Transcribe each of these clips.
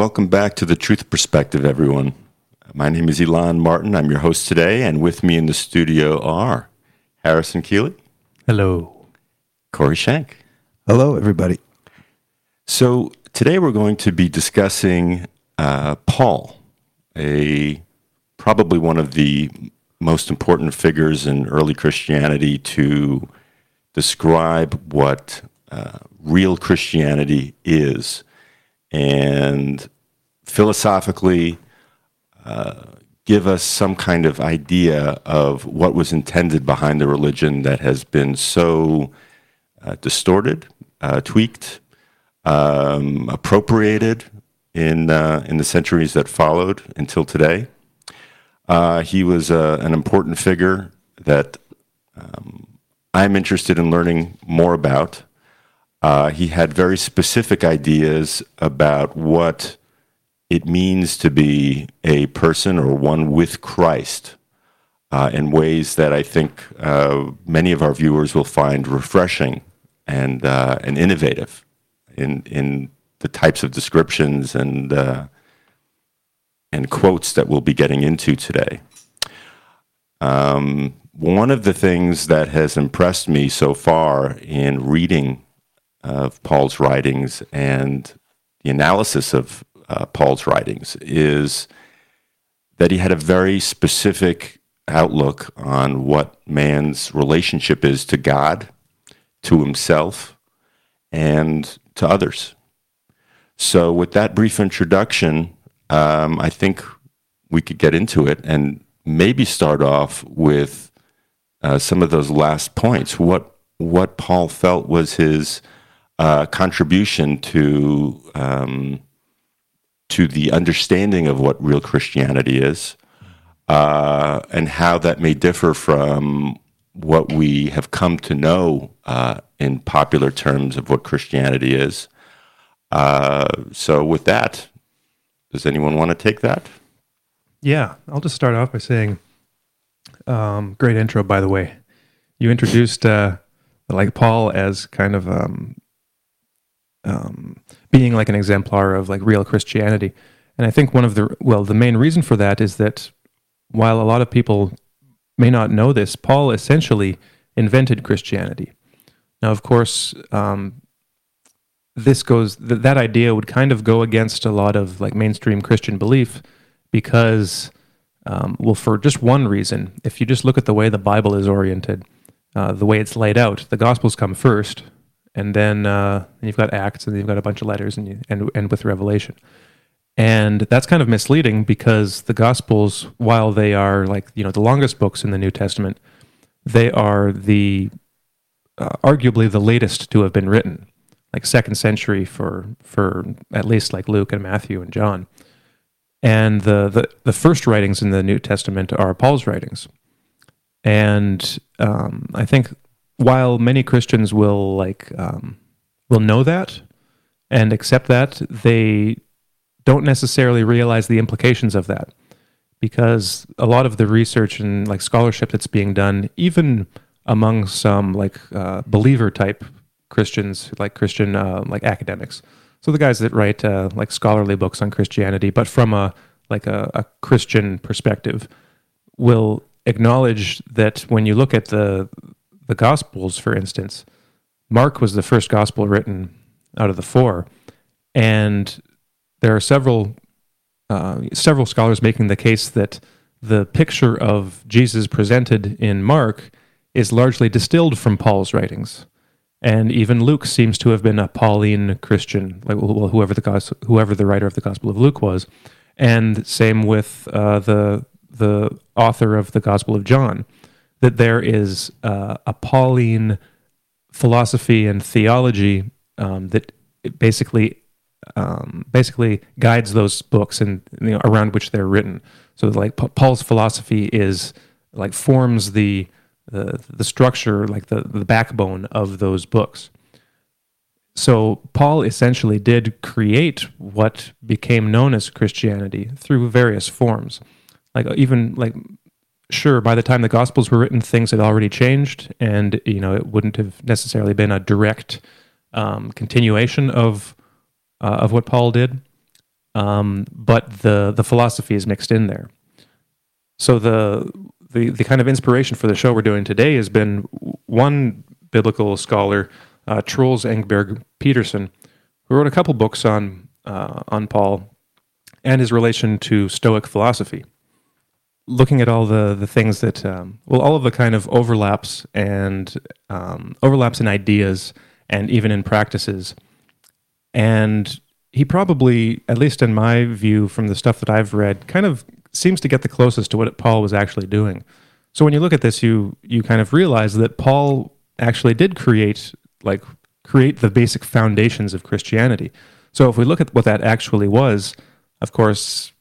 Hello, and welcome back to the Truth Perspective, everyone. My name is Elan Martin. I'm your host today, and with me in the studio are Harrison Koehli, Hello. Corey Shank. Hello, everybody. So, today we're going to be discussing uh, Paul, a probably one of the most important figures in early Christianity to describe what uh, real Christianity is and philosophically uh, give us some kind of idea of what was intended behind the religion that has been so uh, distorted, uh, tweaked, um, appropriated in uh, in the centuries that followed until today. Uh, he was uh, an important figure that um, I'm interested in learning more about. Uh, he had very specific ideas about what it means to be a person or one with Christ uh, in ways that I think uh, many of our viewers will find refreshing and, uh, and innovative in, in the types of descriptions and, uh, and quotes that we'll be getting into today. Um, one of the things that has impressed me so far in reading of Paul's writings and the analysis of uh, Paul's writings is that he had a very specific outlook on what man's relationship is to God, to himself, and to others. So, with that brief introduction, um, I think we could get into it and maybe start off with uh, some of those last points. What what Paul felt was his uh, contribution to um, to the understanding of what real Christianity is, uh, and how that may differ from what we have come to know uh, in popular terms of what Christianity is. Uh, so, with that, does anyone want to take that? Yeah, I'll just start off by saying, um, great intro, by the way. You introduced uh, like Paul as kind of um, um, being like an exemplar of like real Christianity. And I think one of the well, the main reason for that is that while a lot of people may not know this, Paul essentially invented Christianity. Now, of course, um, this goes th- that idea would kind of go against a lot of like mainstream Christian belief because, um, well, for just one reason, if you just look at the way the Bible is oriented, uh, the way it's laid out, the Gospels come first, and then uh, you've got Acts, and you've got a bunch of letters, and you end, end with Revelation. And that's kind of misleading because the Gospels, while they are like you know the longest books in the New Testament, they are the uh, arguably the latest to have been written, like second century for for at least like Luke and Matthew and John. And the the, the first writings in the New Testament are Paul's writings, and um, I think while many Christians will like um, will know that and accept that, they don't necessarily realize the implications of that. Because a lot of the research and like scholarship that's being done, even among some like uh, believer type Christians, like Christian uh, like academics, so the guys that write uh, like scholarly books on Christianity, but from a like a, a Christian perspective, will acknowledge that when you look at the the Gospels, for instance, Mark was the first gospel written out of the four, and there are several uh, several scholars making the case that the picture of Jesus presented in Mark is largely distilled from Paul's writings, and even Luke seems to have been a Pauline Christian, like well, whoever the whoever the writer of the Gospel of Luke was, and same with uh, the the author of the Gospel of John that there is uh, a Pauline philosophy and theology um, that basically um, basically guides those books and you know, around which they're written. So like Paul's philosophy is like forms the the, the structure, like the, the backbone of those books. So Paul essentially did create what became known as Christianity through various forms. Like even like sure by the time the gospels were written things had already changed and you know it wouldn't have necessarily been a direct um, continuation of uh, of what paul did um, but the the philosophy is mixed in there. So the the the kind of inspiration for the show we're doing today has been one biblical scholar, uh, Troels Engberg Peterson, who wrote a couple books on uh, on Paul and his relation to Stoic philosophy. Looking at all the the things that um, well, all of the kind of overlaps and um, overlaps in ideas and even in practices, and he probably, at least in my view, from the stuff that I've read, kind of seems to get the closest to what Paul was actually doing. So when you look at this, you you kind of realize that Paul actually did create like create the basic foundations of Christianity. So if we look at what that actually was, of course,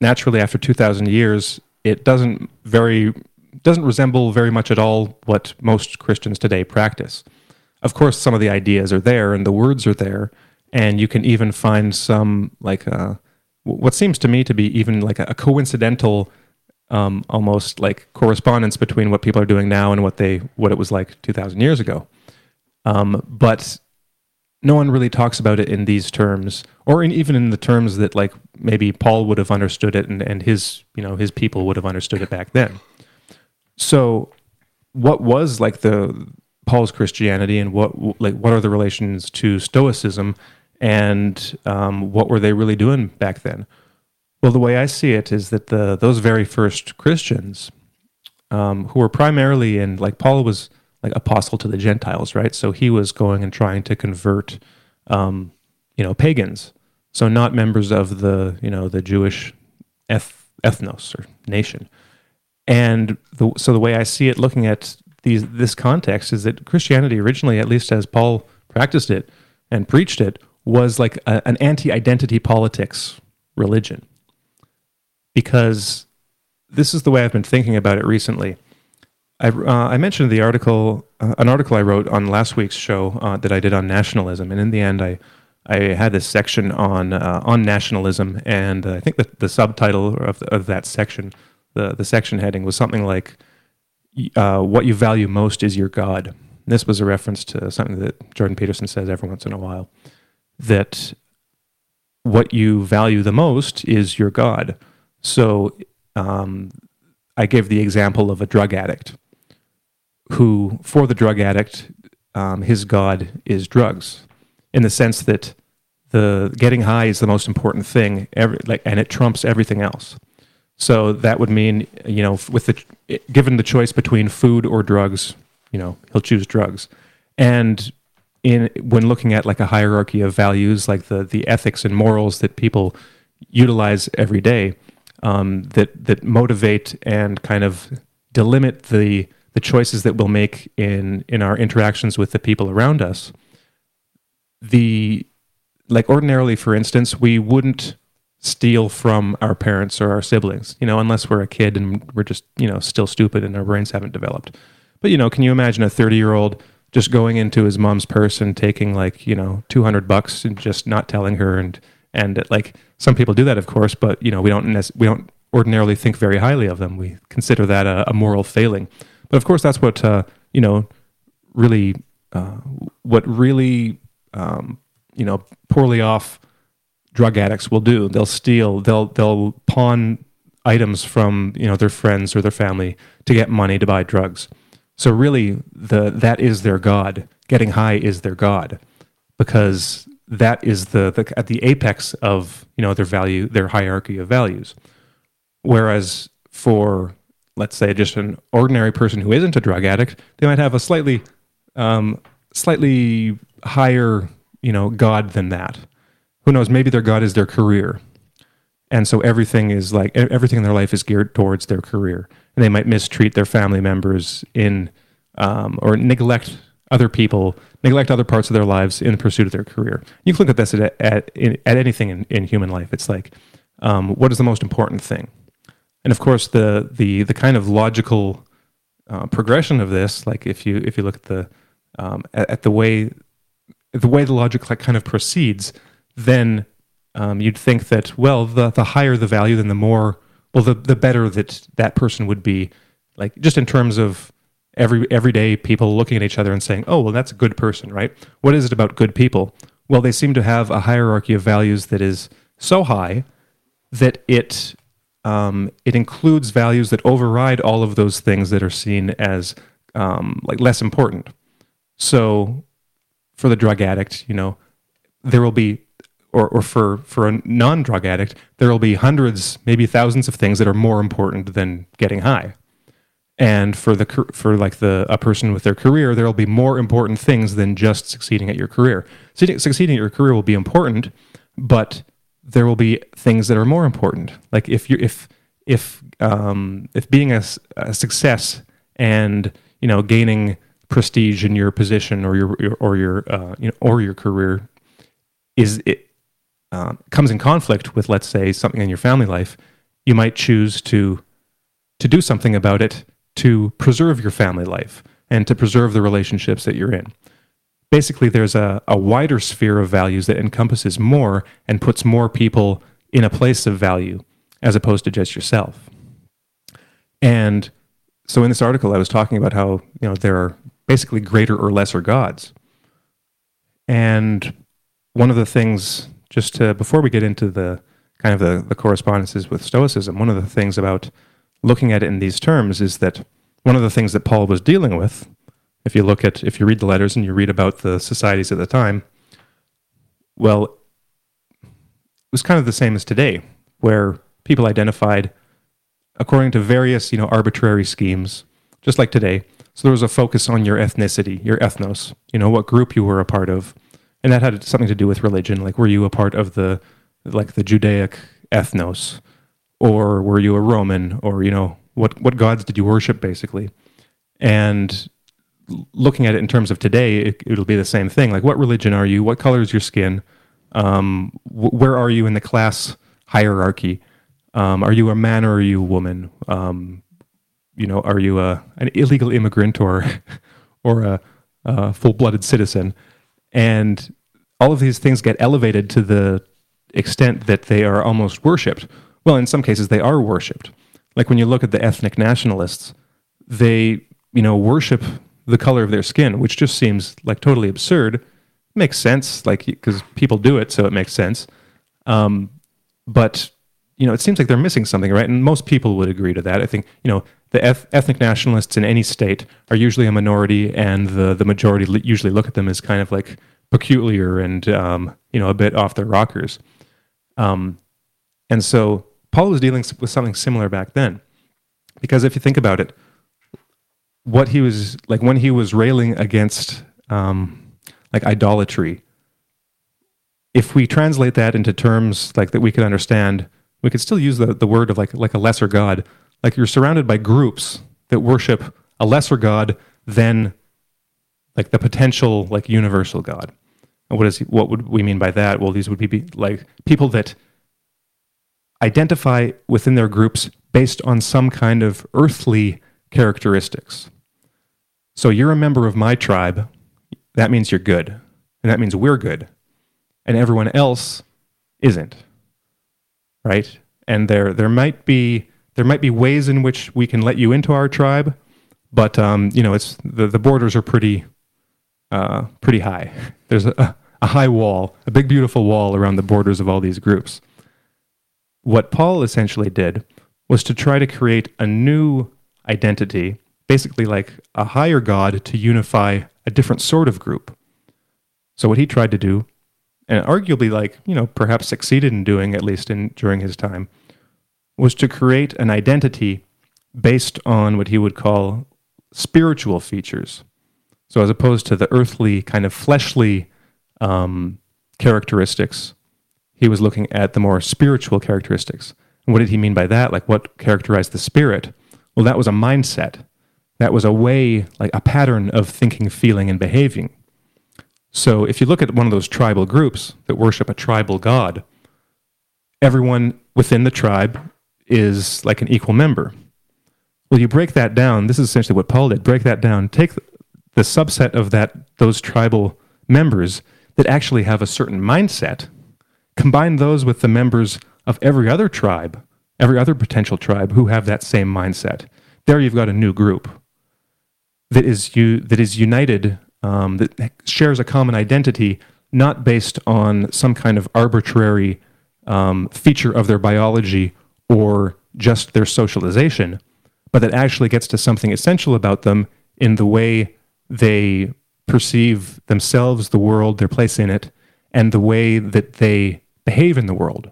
naturally after 2000 years, it doesn't very doesn't resemble very much at all what most Christians today practice. Of course, some of the ideas are there and the words are there, and you can even find some like uh, what seems to me to be even like a, coincidental um, almost like correspondence between what people are doing now and what they what it was like 2000 years ago um, but no one really talks about it in these terms or in, even in the terms that like maybe paul would have understood it and, and his you know his people would have understood it back then so what was like the paul's christianity and what like what are the relations to stoicism and um, what were they really doing back then? Well, the way I see it is that the those very first Christians, um, who were primarily in like Paul was like apostle to the Gentiles, right? So he was going and trying to convert, um, you know, pagans, so not members of the you know the Jewish eth- ethnos or nation. And the, so the way I see it, looking at these this context, is that Christianity originally, at least as Paul practiced it and preached it, was like a, an anti identity politics religion. Because this is the way I've been thinking about it recently. I, uh, I mentioned the article, uh, an article I wrote on last week's show uh, that I did on nationalism, and in the end, I, I had this section on uh, on nationalism, and I think that the subtitle of, of that section, the the section heading, was something like, uh, "What you value most is your God." And this was a reference to something that Jordan Peterson says every once in a while that what you value the most is your God. So um, I gave the example of a drug addict who, for the drug addict, um, his God is drugs, in the sense that the getting high is the most important thing, like, and it trumps everything else. So that would mean, you know, with the given the choice between food or drugs, you know, he'll choose drugs. And in when looking at like a hierarchy of values, like the the ethics and morals that people utilize every day, um, that that motivate and kind of delimit the the choices that we'll make in in our interactions with the people around us. The like ordinarily, for instance, we wouldn't steal from our parents or our siblings, you know, unless we're a kid and we're just, you know, still stupid and our brains haven't developed. But, you know, can you imagine a 30 year old just going into his mom's purse and taking like you know 200 bucks and just not telling her and and like some people do that of course but you know we don't we don't ordinarily think very highly of them we consider that a, a moral failing but of course that's what uh, you know really uh, what really um, you know poorly off drug addicts will do they'll steal they'll they'll pawn items from you know their friends or their family to get money to buy drugs so really, the that is their god. Getting high is their god, because that is the, the at the apex of you know their value, their hierarchy of values. Whereas for let's say just an ordinary person who isn't a drug addict, they might have a slightly um, slightly higher you know god than that. Who knows? Maybe their god is their career, and so everything is like everything in their life is geared towards their career and they might mistreat their family members in um, or neglect other people, neglect other parts of their lives in pursuit of their career. You can look at this at, at, at anything in, in human life. It's like, um, what is the most important thing? And of course, the the the kind of logical uh, progression of this, like if you if you look at the um, at, at, the way the way the logic like kind of proceeds, then um, you'd think that well, the the higher the value, then the more well, the the better that that person would be, like just in terms of every everyday people looking at each other and saying, "Oh, well, that's a good person, right?" What is it about good people? Well, they seem to have a hierarchy of values that is so high that it um, it includes values that override all of those things that are seen as um, like less important. So, for the drug addict, you know, there will be, or, or for for a non-drug addict, there will be hundreds, maybe thousands of things that are more important than getting high. And for the for like the a person with their career, there will be more important things than just succeeding at your career. Succeeding at your career will be important, but there will be things that are more important. Like if you if if um, if being a, a, success and you know gaining prestige in your position or your, your or your uh, you know or your career is it uh, comes in conflict with let's say something in your family life, you might choose to to do something about it to preserve your family life and to preserve the relationships that you're in basically there's a, a wider sphere of values that encompasses more and puts more people in a place of value as opposed to just yourself. And so in this article, I was talking about how you know there are basically greater or lesser gods. And one of the things, just to, before we get into the kind of the, the correspondences with Stoicism, one of the things about looking at it in these terms is that one of the things that Paul was dealing with if you look at if you read the letters and you read about the societies at the time, well, it was kind of the same as today, where people identified according to various you know arbitrary schemes, just like today. So there was a focus on your ethnicity, your ethnos, you know what group you were a part of, and that had something to do with religion. Like, were you a part of the like the Judaic ethnos, or were you a Roman, or you know what what gods did you worship, basically? And looking at it in terms of today, it, will be the same thing. Like, what religion are you? What color is your skin? Um, wh- where are you in the class hierarchy? Um, are you a man or are you a woman? Um, you know, are you a an illegal immigrant or or a, a full-blooded citizen? And all of these things get elevated to the extent that they are almost worshipped. Well, in some cases, they are worshipped. Like when you look at the ethnic nationalists, they you know worship the color of their skin, which just seems like totally absurd. Makes sense, like because people do it, so it makes sense. Um, but you know, it seems like they're missing something, right? And most people would agree to that. I think you know the eth- ethnic nationalists in any state are usually a minority, and the the majority usually look at them as kind of like peculiar and um, you know a bit off their rockers. Um, and so Paul was dealing with something similar back then, because if you think about it, what he was like when he was railing against um, like idolatry. If we translate that into terms like that we could understand, we could still use the, the word of like like a lesser god. Like you're surrounded by groups that worship a lesser god than like the potential like universal god. And what is what would we mean by that? Well, these would be like people that identify within their groups based on some kind of earthly characteristics. So you're a member of my tribe. That means you're good. And that means we're good. And everyone else isn't. Right? And there there might be there might be ways in which we can let you into our tribe, but um, you know, it's the, the borders are pretty uh, pretty high. There's a, a high wall, a big beautiful wall around the borders of all these groups. What Paul essentially did was to try to create a new identity basically like a higher God to unify a different sort of group. So what he tried to do, and arguably like, you know, perhaps succeeded in doing at least in during his time, was to create an identity based on what he would call spiritual features. So as opposed to the earthly kind of fleshly um, characteristics, he was looking at the more spiritual characteristics. And what did he mean by that? Like what characterized the spirit? Well, that was a mindset that was a way, like a pattern of thinking, feeling, and behaving. So if you look at one of those tribal groups that worship a tribal god, everyone within the tribe is like an equal member. Well, you break that down. This is essentially what Paul did. Break that down. Take the subset of that those tribal members that actually have a certain mindset. Combine those with the members of every other tribe, every other potential tribe who have that same mindset. There you've got a new group that is you that is united um, that shares a common identity, not based on some kind of arbitrary um, feature of their biology or just their socialization, but that actually gets to something essential about them in the way they perceive themselves, the world, their place in it, and the way that they behave in the world.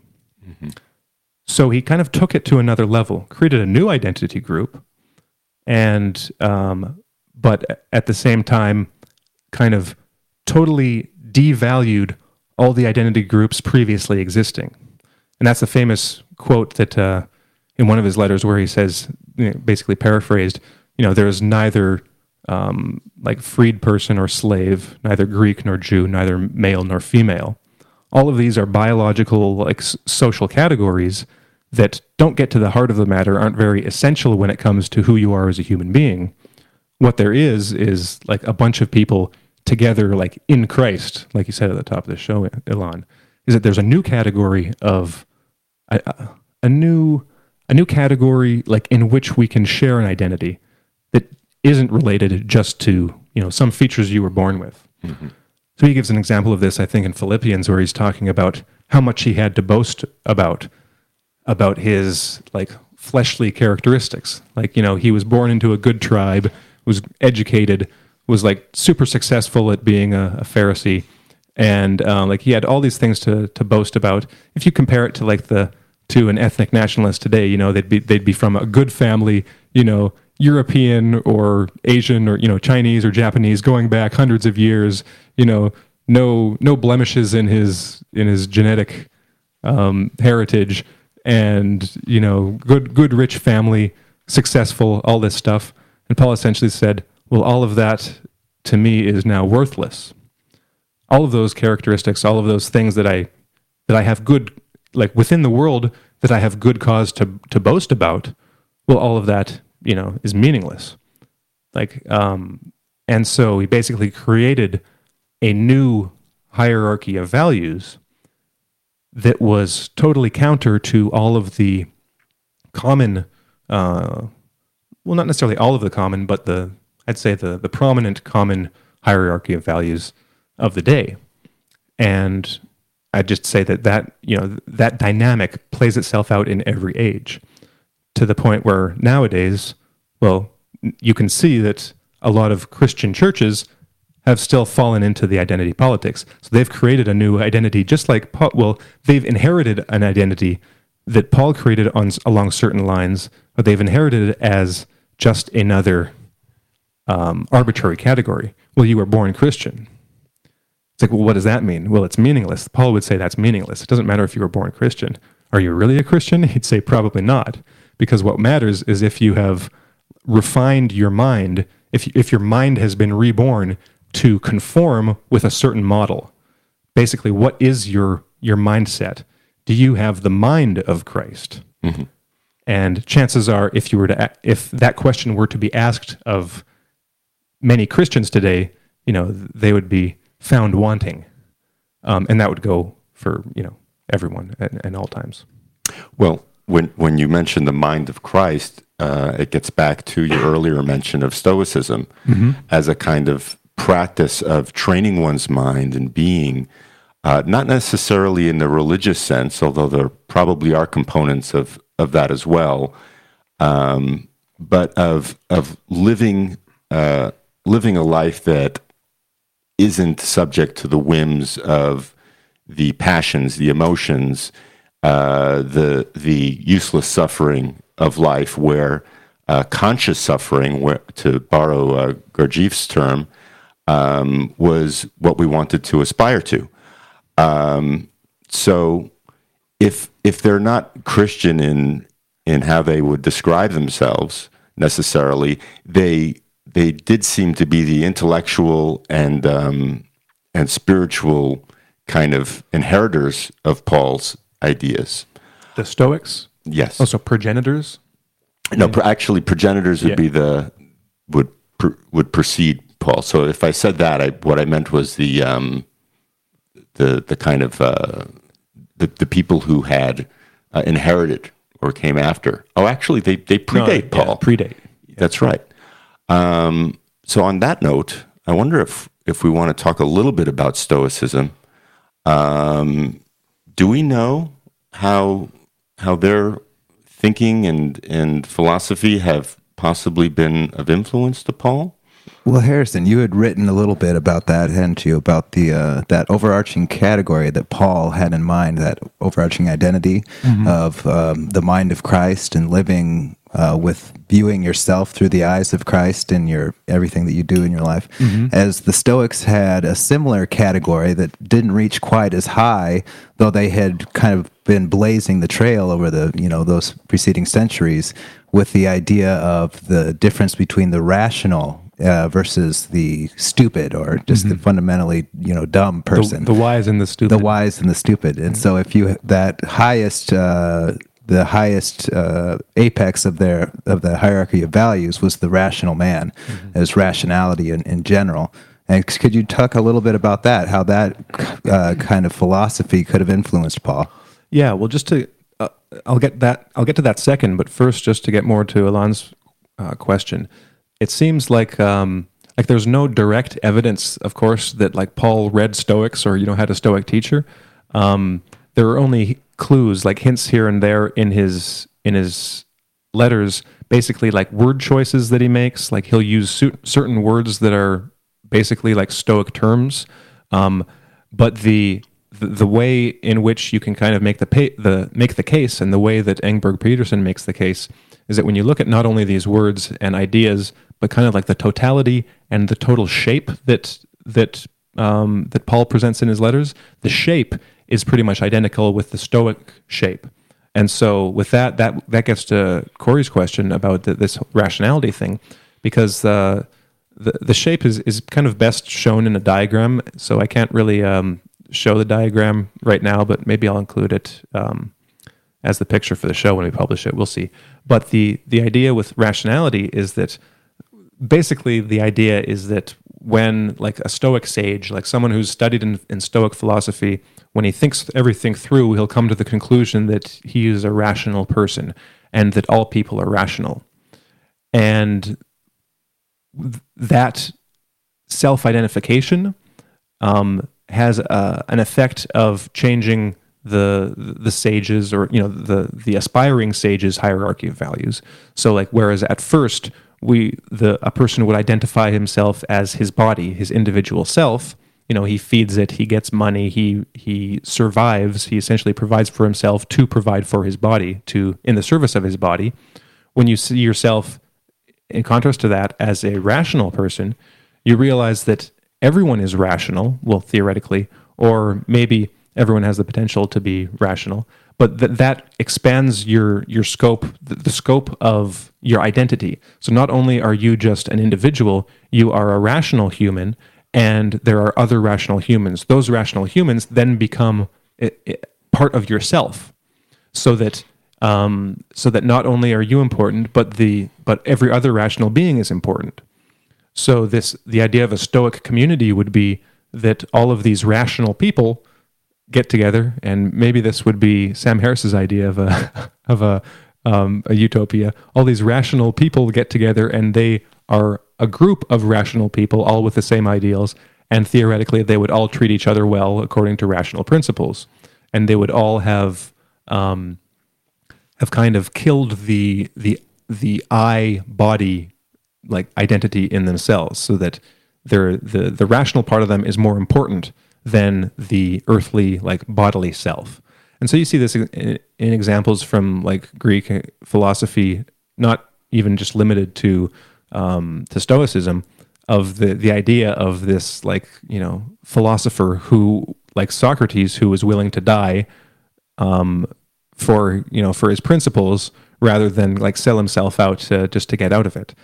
So he kind of took it to another level, created a new identity group, and um, but at the same time, kind of totally devalued all the identity groups previously existing. And that's a famous quote that uh, in one of his letters where he says, you know, basically paraphrased, you know, there is neither um, like freed person or slave, neither Greek nor Jew, neither male nor female. All of these are biological, like social categories that don't get to the heart of the matter, aren't very essential when it comes to who you are as a human being. What there is is like a bunch of people together, like in Christ, like you said at the top of the show, Elan, is that there's a new category of a, a- a new a new category like in which we can share an identity that isn't related just to you know some features you were born with. Mm-hmm. So he gives an example of this, I think, in Philippians, where he's talking about how much he had to boast about about his like fleshly characteristics. Like you know, he was born into a good tribe, was educated, was like super successful at being a, a Pharisee, and um, like he had all these things to to boast about. If you compare it to like the to an ethnic nationalist today, you know, they'd be they'd be from a good family, you know, European or Asian or you know Chinese or Japanese, going back hundreds of years, you know, no no blemishes in his in his genetic um, heritage, and you know, good good rich family, successful, all this stuff. And Paul essentially said, well, all of that to me is now worthless. All of those characteristics, all of those things that I that I have good like within the world that I have good cause to to boast about, well, all of that you know is meaningless. Like, um, and so he basically created a new hierarchy of values that was totally counter to all of the common, uh, well, not necessarily all of the common, but the I'd say the the prominent common hierarchy of values of the day, and I'd just say that that you know that dynamic plays itself out in every age, to the point where nowadays, well, you can see that a lot of Christian churches have still fallen into the identity politics. So they've created a new identity, just like. Well, they've inherited an identity that Paul created on along certain lines, but they've inherited it as just another um, arbitrary category. Well, you were born Christian. It's like, well, what does that mean? Well, it's meaningless. Paul would say that's meaningless. It doesn't matter if you were born Christian. Are you really a Christian? He'd say probably not, because what matters is if you have refined your mind, if if your mind has been reborn to conform with a certain model. Basically, what is your your mindset? Do you have the mind of Christ? And chances are, if you were to, if that question were to be asked of many Christians today, you know, they would be found wanting, um, and that would go for you know everyone at, at all times. Well, when when you mention the mind of Christ, uh, it gets back to your earlier mention of Stoicism as a kind of practice of training one's mind and being, uh, not necessarily in the religious sense, although there probably are components of of that as well, um, but of of living uh, living a life that isn't subject to the whims of the passions, the emotions, uh, the the useless suffering of life, where uh, conscious suffering, where, to borrow uh, Gurdjieff's term, um, was what we wanted to aspire to. Um, so, if if they're not Christian in in how they would describe themselves necessarily, they they did seem to be the intellectual and um, and spiritual kind of inheritors of Paul's ideas. The Stoics, Yes. also progenitors. No, pr- actually, progenitors would Yeah. be the would pr- would precede Paul. So if I said that, I, what I meant was the um, the the kind of uh, the the people who had uh, inherited or came after. Oh, actually, they they predate No, yeah, Paul. predate. That's right. Um, so on that note, I wonder if if we want to talk a little bit about Stoicism. Um, do we know how how their thinking and and philosophy have possibly been of influence to Paul? Well, Harrison, you had written a little bit about that, hadn't you? About the uh, that overarching category that Paul had in mind, that overarching identity mm-hmm. of um, the mind of Christ and living uh, with viewing yourself through the eyes of Christ in your everything that you do in your life. Mm-hmm. As the Stoics had a similar category that didn't reach quite as high, though they had kind of been blazing the trail over the you know those preceding centuries with the idea of the difference between the rational uh, versus the stupid or just mm-hmm. the fundamentally you know dumb person. The, the, wise and the stupid. The wise and the stupid. And mm-hmm. so if you that highest. Uh, the highest uh, apex of their of the hierarchy of values was the rational man, mm-hmm. as rationality in, in general. And could you talk a little bit about that? How that uh, kind of philosophy could have influenced Paul? Yeah, well, just to uh, I'll get that I'll get to that second, but first, just to get more to Elan's uh, question, it seems like um, like there's no direct evidence, of course, that like Paul read Stoics or you know had a Stoic teacher. Um, there are only clues, like hints here and there in his in his letters, basically like word choices that he makes. Like he'll use certain words that are basically like Stoic terms, um, but the, the the way in which you can kind of make the pay, the make the case, and the way that Engberg-Pedersen makes the case is that when you look at not only these words and ideas, but kind of like the totality and the total shape that that um, that Paul presents in his letters, the shape is pretty much identical with the Stoic shape. And so, with that, that that gets to Corey's question about the, this rationality thing, because uh, the the shape is is kind of best shown in a diagram. So I can't really um, show the diagram right now, but maybe I'll include it um, as the picture for the show when we publish it. We'll see. But the the idea with rationality is that basically the idea is that when like a stoic sage like someone who's studied in, in stoic philosophy when he thinks everything through he'll come to the conclusion that he is a rational person and that all people are rational and that self-identification um, has a, an effect of changing the the sages or you know the the aspiring sages hierarchy of values. So like whereas at first we the a person would identify himself as his body his individual self you know he feeds it he gets money he he survives he essentially provides for himself to provide for his body to in the service of his body. When you see yourself in contrast to that as a rational person you realize that everyone is rational well theoretically or maybe everyone has the potential to be rational. But that that expands your your scope the, the, scope of your identity. So not only are you just an individual you are a rational human and there are other rational humans. Those rational humans then become it, it, part of yourself. So that um, so that not only are you important but the but every other rational being is important. So this the idea of a stoic community would be that all of these rational people get together, and maybe this would be Sam Harris's idea of a of a um, a utopia. All these rational people get together, and they are a group of rational people, all with the same ideals, and theoretically, they would all treat each other well according to rational principles, and they would all have um, have kind of killed the the the I body like identity in themselves, so that they're, the the rational part of them is more important than the earthly, like bodily self. And so you see this in, examples from like Greek philosophy, not even just limited to um, to Stoicism, of the the idea of this like you know philosopher who like Socrates who was willing to die um, for you know for his principles rather than like sell himself out to, just to get out of it.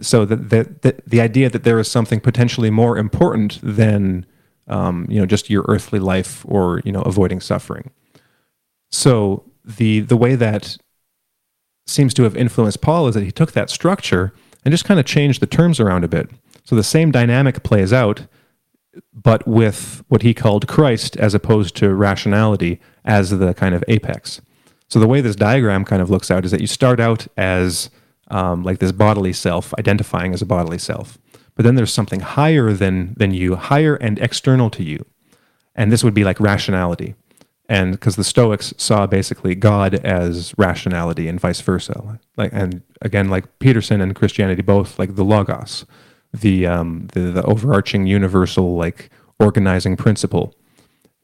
So the, the the the idea that there is something potentially more important than um, you know, just your earthly life or you know, avoiding suffering. So the the way that seems to have influenced Paul is that he took that structure and just kind of changed the terms around a bit. So the same dynamic plays out, but with what he called Christ as opposed to rationality as the kind of apex. So the way this diagram kind of looks out is that you start out as um, like this bodily self, identifying as a bodily self. But then there's something higher than than you, higher and external to you. And this would be like rationality. and because the Stoics saw basically God as rationality and vice versa. Like, and again, like Peterson and Christianity both like the logos, the um, the, the overarching universal like organizing principle,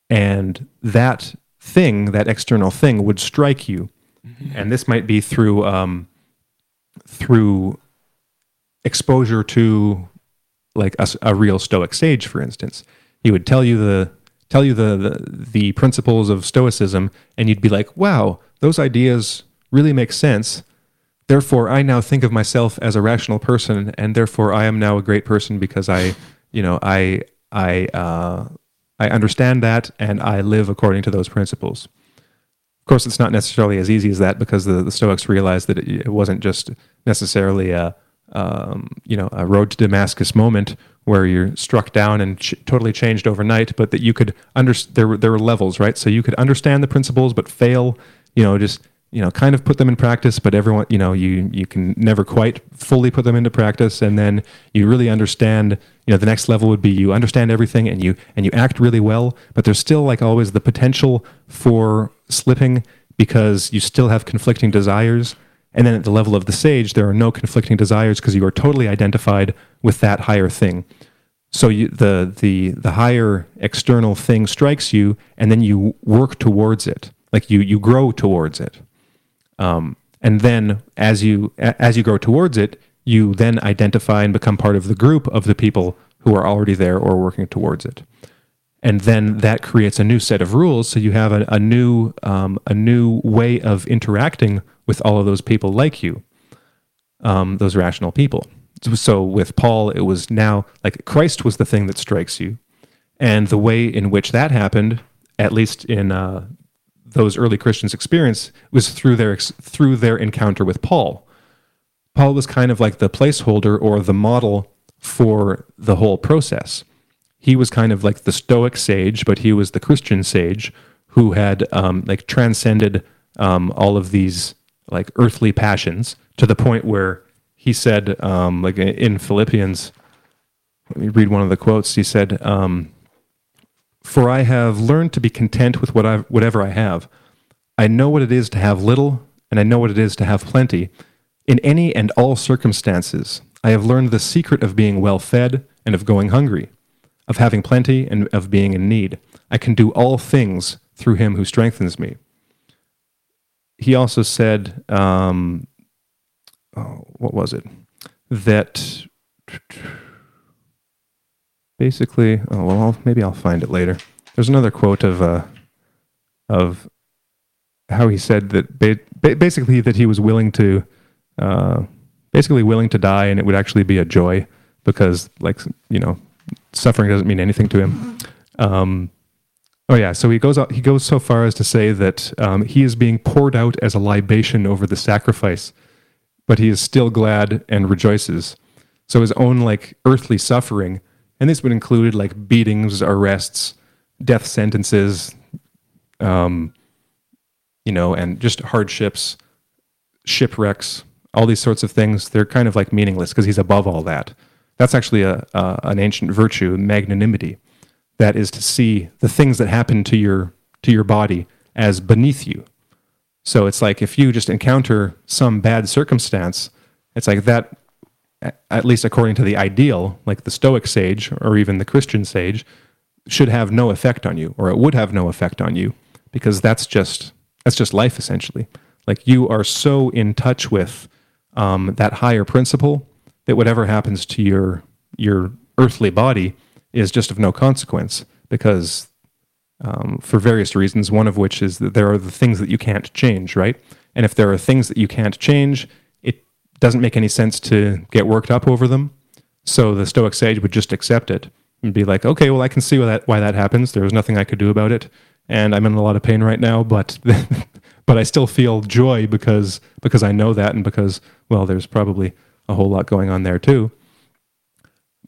and that thing, that external thing, would strike you, and this might be through um, through exposure to like a, a real Stoic sage, for instance. He would tell you the tell you the, the the principles of stoicism and you'd be like wow those ideas really make sense therefore i now think of myself as a rational person and therefore i am now a great person because i you know i i uh, i understand that and i live according to those principles of course it's not necessarily as easy as that because the, the stoics realized that it, it wasn't just necessarily a um, you know a road to damascus moment where you're struck down and ch- totally changed overnight, but that you could under there were there were levels, right? So you could understand the principles but fail, you know, just you know, kind of put them in practice, but everyone, you know, you you can never quite fully put them into practice, and then you really understand. You know, the next level would be you understand everything and you and you act really well, but there's still like always the potential for slipping because you still have conflicting desires. And then at the level of the sage, there are no conflicting desires because you are totally identified with that higher thing. So you, the the the higher external thing strikes you, and then you work towards it. Like you you grow towards it. Um, and then as you as you grow towards it, you then identify and become part of the group of the people who are already there or working towards it. And then that creates a new set of rules. So you have a, a new um, a new way of interacting with all of those people like you, um, those rational people so with Paul, it was now like Christ was the thing that strikes you, and the way in which that happened, at least in uh, those early Christians' experience, was through their through their encounter with Paul. Paul was kind of like the placeholder or the model for the whole process. He was kind of like the Stoic sage, but he was the Christian sage who had um, like transcended um, all of these like earthly passions to the point where he said, um, like in Philippians, let me read one of the quotes. He said, um, For I have learned to be content with what I, whatever I have. I know what it is to have little, and I know what it is to have plenty. In any and all circumstances, I have learned the secret of being well fed and of going hungry, of having plenty and of being in need. I can do all things through him who strengthens me. He also said, um, oh, what was it? That basically, oh well, I'll, maybe I'll find it later. There's another quote of uh, of how he said that ba- basically that he was willing to uh, basically willing to die, and it would actually be a joy because, like you know, suffering doesn't mean anything to him. Um, oh yeah, so he goes out, he goes so far as to say that um, he is being poured out as a libation over the sacrifice but he is still glad and rejoices. So his own like earthly suffering, and this would include like beatings, arrests, death sentences, um, you know, and just hardships, shipwrecks, all these sorts of things. They're kind of like meaningless because he's above all that. That's actually a, a an ancient virtue, magnanimity. That is to see the things that happen to your to your body as beneath you, so it's like if you just encounter some bad circumstance, it's like that, at least according to the ideal, like the Stoic sage or even the Christian sage, should have no effect on you, or it would have no effect on you, because that's just that's just life essentially. Like you are so in touch with um, that higher principle that whatever happens to your your earthly body is just of no consequence because um, for various reasons, one of which is that there are the things that you can't change, right? And if there are things that you can't change, it doesn't make any sense to get worked up over them. So the Stoic sage would just accept it and be like, okay, well, I can see why that, why that happens. There was nothing I could do about it. And I'm in a lot of pain right now, but, but I still feel joy because, because I know that and because, well, there's probably a whole lot going on there too.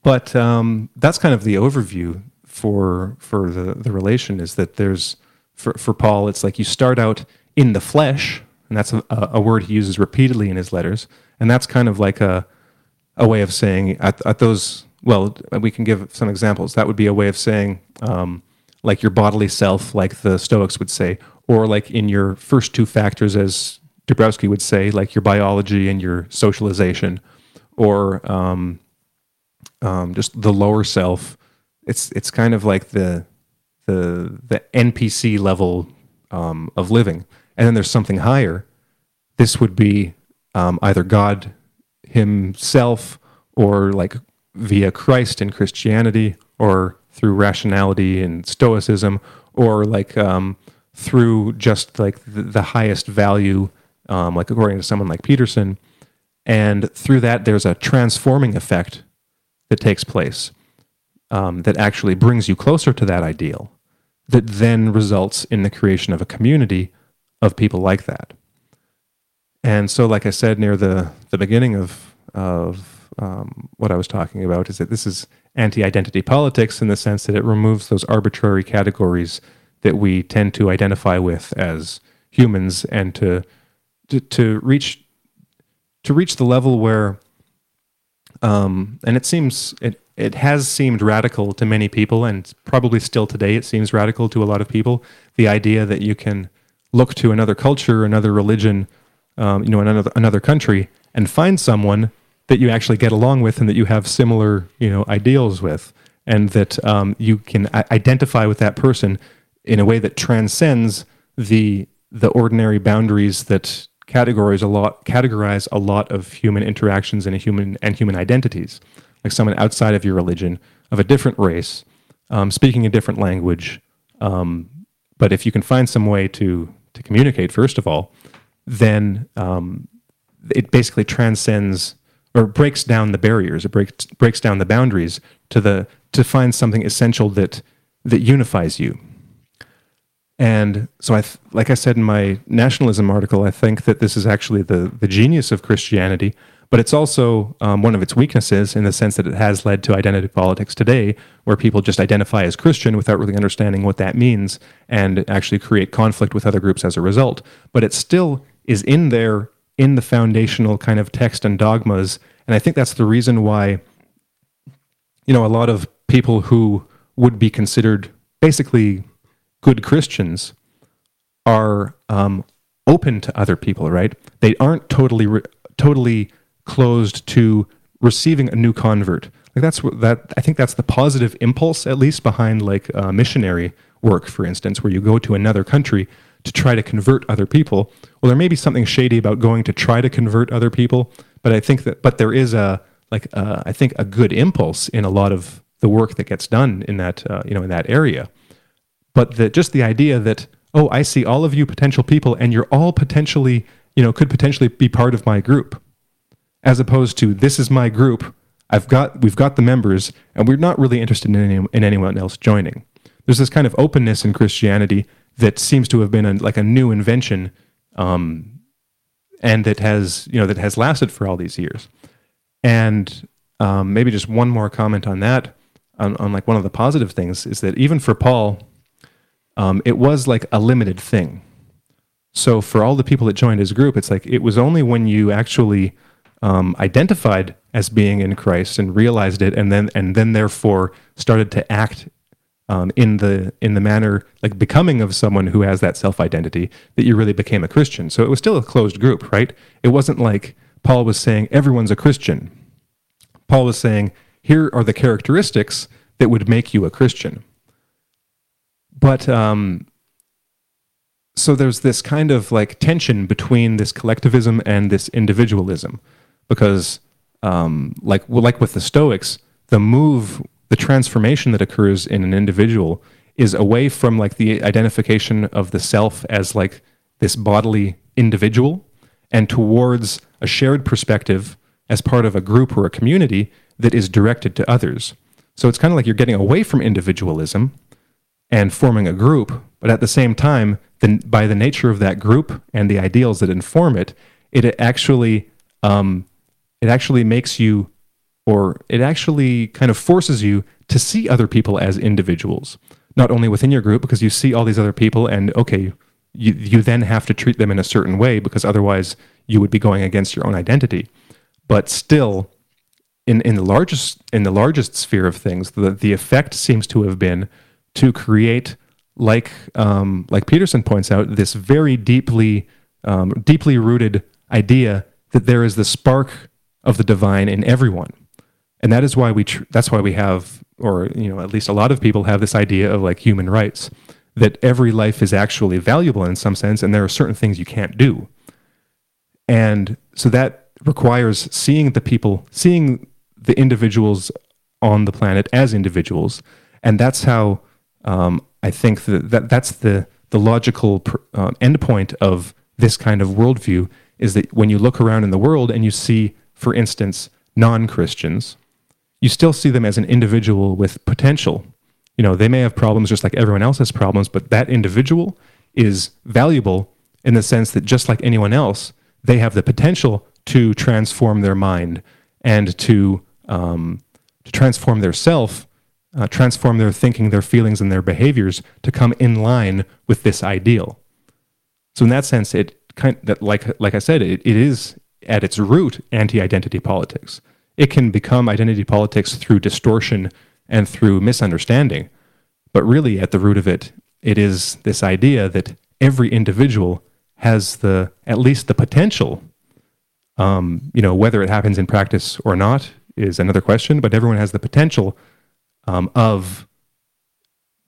But um, that's kind of the overview for for the the relation is that there's for for Paul it's like you start out in the flesh and that's a, a word he uses repeatedly in his letters and that's kind of like a a way of saying at, at those well we can give some examples. That would be a way of saying um, like your bodily self, like the Stoics would say, or like in your first two factors, as Dabrowski would say, like your biology and your socialization, or um, um, just the lower self. It's it's kind of like the the the NPC level um, of living, and then there's something higher. This would be um, either God Himself, or like via Christ in Christianity, or through rationality and Stoicism, or like um, through just like the, the highest value, um, like according to someone like Peterson. And through that, there's a transforming effect that takes place um, that actually brings you closer to that ideal, that then results in the creation of a community of people like that. And so, like I said near the, the beginning of, of um, what I was talking about, is that this is anti identity politics in the sense that it removes those arbitrary categories that we tend to identify with as humans and to, to, to reach to reach the level where um, and it seems it it has seemed radical to many people and probably still today it seems radical to a lot of people. The idea that you can look to another culture another religion um, you know another another country and find someone that you actually get along with and that you have similar you know ideals with. And that um, you can identify with that person in a way that transcends the the ordinary boundaries that categorize a lot categorize a lot of human interactions and human and human identities. Like someone outside of your religion of a different race um, speaking a different language um, but if you can find some way to to communicate first of all then um, it basically transcends or breaks down the barriers. It breaks breaks down the boundaries to the to find something essential that that unifies you and so, I th- like I said in my nationalism article, I think that this is actually the, the genius of Christianity, but it's also um, one of its weaknesses in the sense that it has led to identity politics today, where people just identify as Christian without really understanding what that means and actually create conflict with other groups as a result. But it still is in there in the foundational kind of text and dogmas. And I think that's the reason why, you know, a lot of people who would be considered basically good Christians are um, open to other people, right? They aren't totally re- totally closed to receiving a new convert. Like that's that I think that's the positive impulse, at least behind like uh, missionary work, for instance, where you go to another country to try to convert other people. Well, there may be something shady about going to try to convert other people, but I think that but there is a like uh, I think a good impulse in a lot of the work that gets done in that uh, you know in that area but the, just the idea that oh i see all of you potential people and you're all potentially you know could potentially be part of my group. As opposed to this is my group i've got we've got the members and we're not really interested in, any, in anyone else joining. There's this kind of openness in christianity that seems to have been a, like a new invention um, and that has you know that has lasted for all these years. And um, maybe just one more comment on that on, on like one of the positive things is that even for paul um, it was like a limited thing. So for all the people that joined his group, it's like it was only when you actually um, identified as being in Christ and realized it, and then and then therefore started to act um, in the in the manner like becoming of someone who has that self identity that you really became a Christian. So it was still a closed group, right? It wasn't like Paul was saying everyone's a Christian. Paul was saying here are the characteristics that would make you a Christian. But um, so there's this kind of like tension between this collectivism and this individualism, because um, like well, like with the Stoics, the move, the transformation that occurs in an individual is away from like the identification of the self as like this bodily individual and towards a shared perspective as part of a group or a community that is directed to others. So it's kind of like you're getting away from individualism and forming a group, but at the same time, then by the nature of that group and the ideals that inform it, it actually um, it actually makes you, or it actually kind of forces you to see other people as individuals, not only within your group because you see all these other people, and okay, you you then have to treat them in a certain way because otherwise you would be going against your own identity, but still. In, in the largest in the largest sphere of things, the, the effect seems to have been to create, like um, like Peterson points out, this very deeply um, deeply rooted idea that there is the spark of the divine in everyone, and that is why we tr- that's why we have, or you know, at least a lot of people have this idea of like human rights that every life is actually valuable in some sense, and there are certain things you can't do, and so that requires seeing the people, seeing the individuals on the planet as individuals, and that's how um, I think that, that that's the the logical pr- uh, endpoint of this kind of worldview is that when you look around in the world and you see, for instance, non Christians, you still see them as an individual with potential. You know, they may have problems just like everyone else has problems, but that individual is valuable in the sense that just like anyone else, they have the potential to transform their mind and to um, to transform their self, uh, transform their thinking, their feelings, and their behaviors to come in line with this ideal. So in that sense, it kind that like like I said, it, it is at its root anti-identity politics. It can become identity politics through distortion and through misunderstanding, but really at the root of it, it is this idea that every individual has the at least the potential. Um, you know, whether it happens in practice or not is another question, but everyone has the potential um, of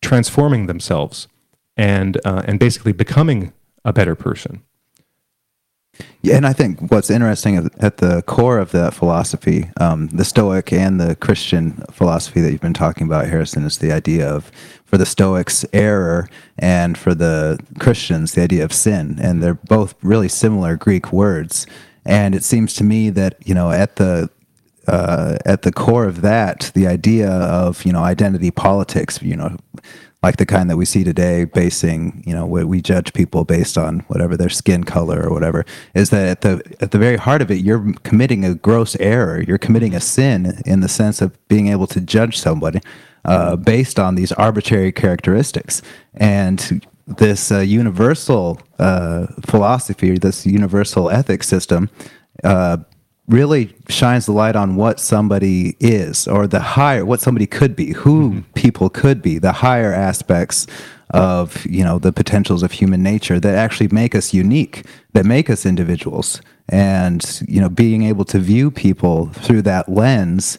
transforming themselves and uh, and basically becoming a better person. Yeah, and I think what's interesting at the core of that philosophy, um, the Stoic and the Christian philosophy that you've been talking about, Harrison, is the idea of for the Stoics error, and for the Christians the idea of sin, and they're both really similar Greek words. And it seems to me that you know at the uh, at the core of that, the idea of you know identity politics, you know, like the kind that we see today, basing you know we judge people based on whatever their skin color or whatever, is that at the at the very heart of it, you're committing a gross error. You're committing a sin in the sense of being able to judge somebody uh, based on these arbitrary characteristics and this uh, universal uh, philosophy, this universal ethics system, uh, really shines the light on what somebody is or the higher what somebody could be who mm-hmm. people could be the higher aspects of you know the potentials of human nature that actually make us unique that make us individuals and you know being able to view people through that lens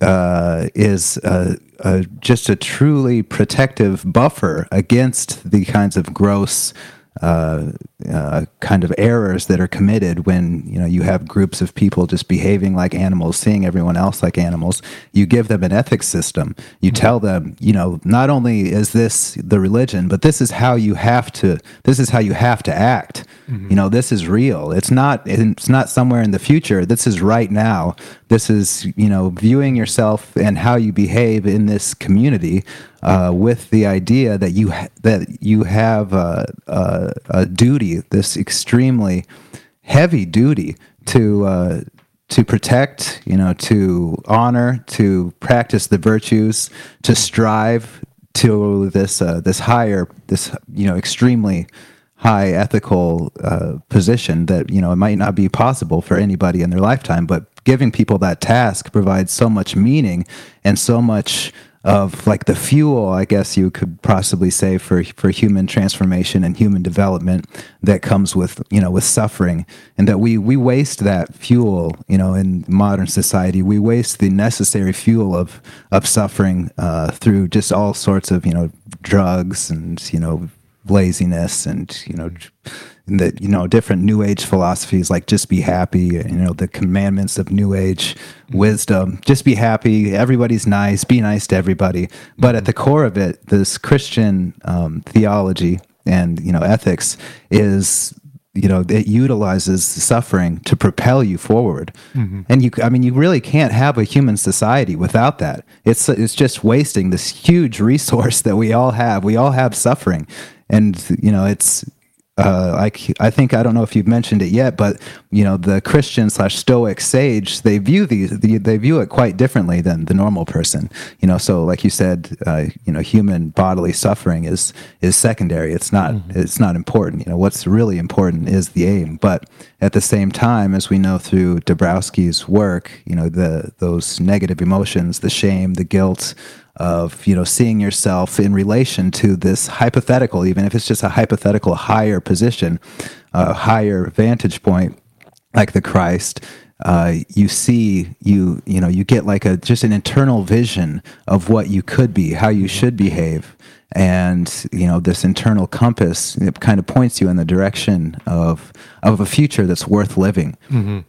uh, is uh, uh, just a truly protective buffer against the kinds of gross uh, uh, kind of errors that are committed when you know you have groups of people just behaving like animals, seeing everyone else like animals. You give them an ethics system. You mm-hmm. tell them, you know, not only is this the religion, but this is how you have to. This is how you have to act. Mm-hmm. You know, this is real. It's not. It's not somewhere in the future. This is right now. This is you know viewing yourself and how you behave in this community uh, with the idea that you ha- that you have a, a, a, duty, this extremely heavy duty to uh, to protect, you know, to honor, to practice the virtues, to strive to this uh, this higher, this you know, extremely high ethical uh, position that you know it might not be possible for anybody in their lifetime, but giving people that task provides so much meaning and so much of like the fuel, I guess you could possibly say for for human transformation and human development that comes with you know with suffering, and that we we waste that fuel you know in modern society. We waste the necessary fuel of of suffering uh, through just all sorts of you know drugs and you know laziness and you know that you know different new age philosophies like just be happy you know the commandments of new age wisdom. Just be happy. Everybody's nice. Be nice to everybody. But at the core of it this christian um, theology and you know ethics is you know it utilizes suffering to propel you forward. Mm-hmm. and you i mean you really can't have a human society without that. It's it's just wasting this huge resource that we all have. We all have suffering. And you know it's uh, I, I think I don't know if you've mentioned it yet, but you know the Christian slash Stoic sage they view these the, they view it quite differently than the normal person. You know, so like you said, uh, you know, human bodily suffering is is secondary. It's not mm-hmm. it's not important. You know, what's really important is the aim. But at the same time, as we know through Dabrowski's work, you know, the those negative emotions, the shame, the guilt, of you know seeing yourself in relation to this hypothetical, even if it's just a hypothetical higher position, a higher vantage point, like the Christ. Uh, you see, you you know, you get like a just an internal vision of what you could be, how you should behave, and you know this internal compass it kind of points you in the direction of of a future that's worth living. Mm-hmm.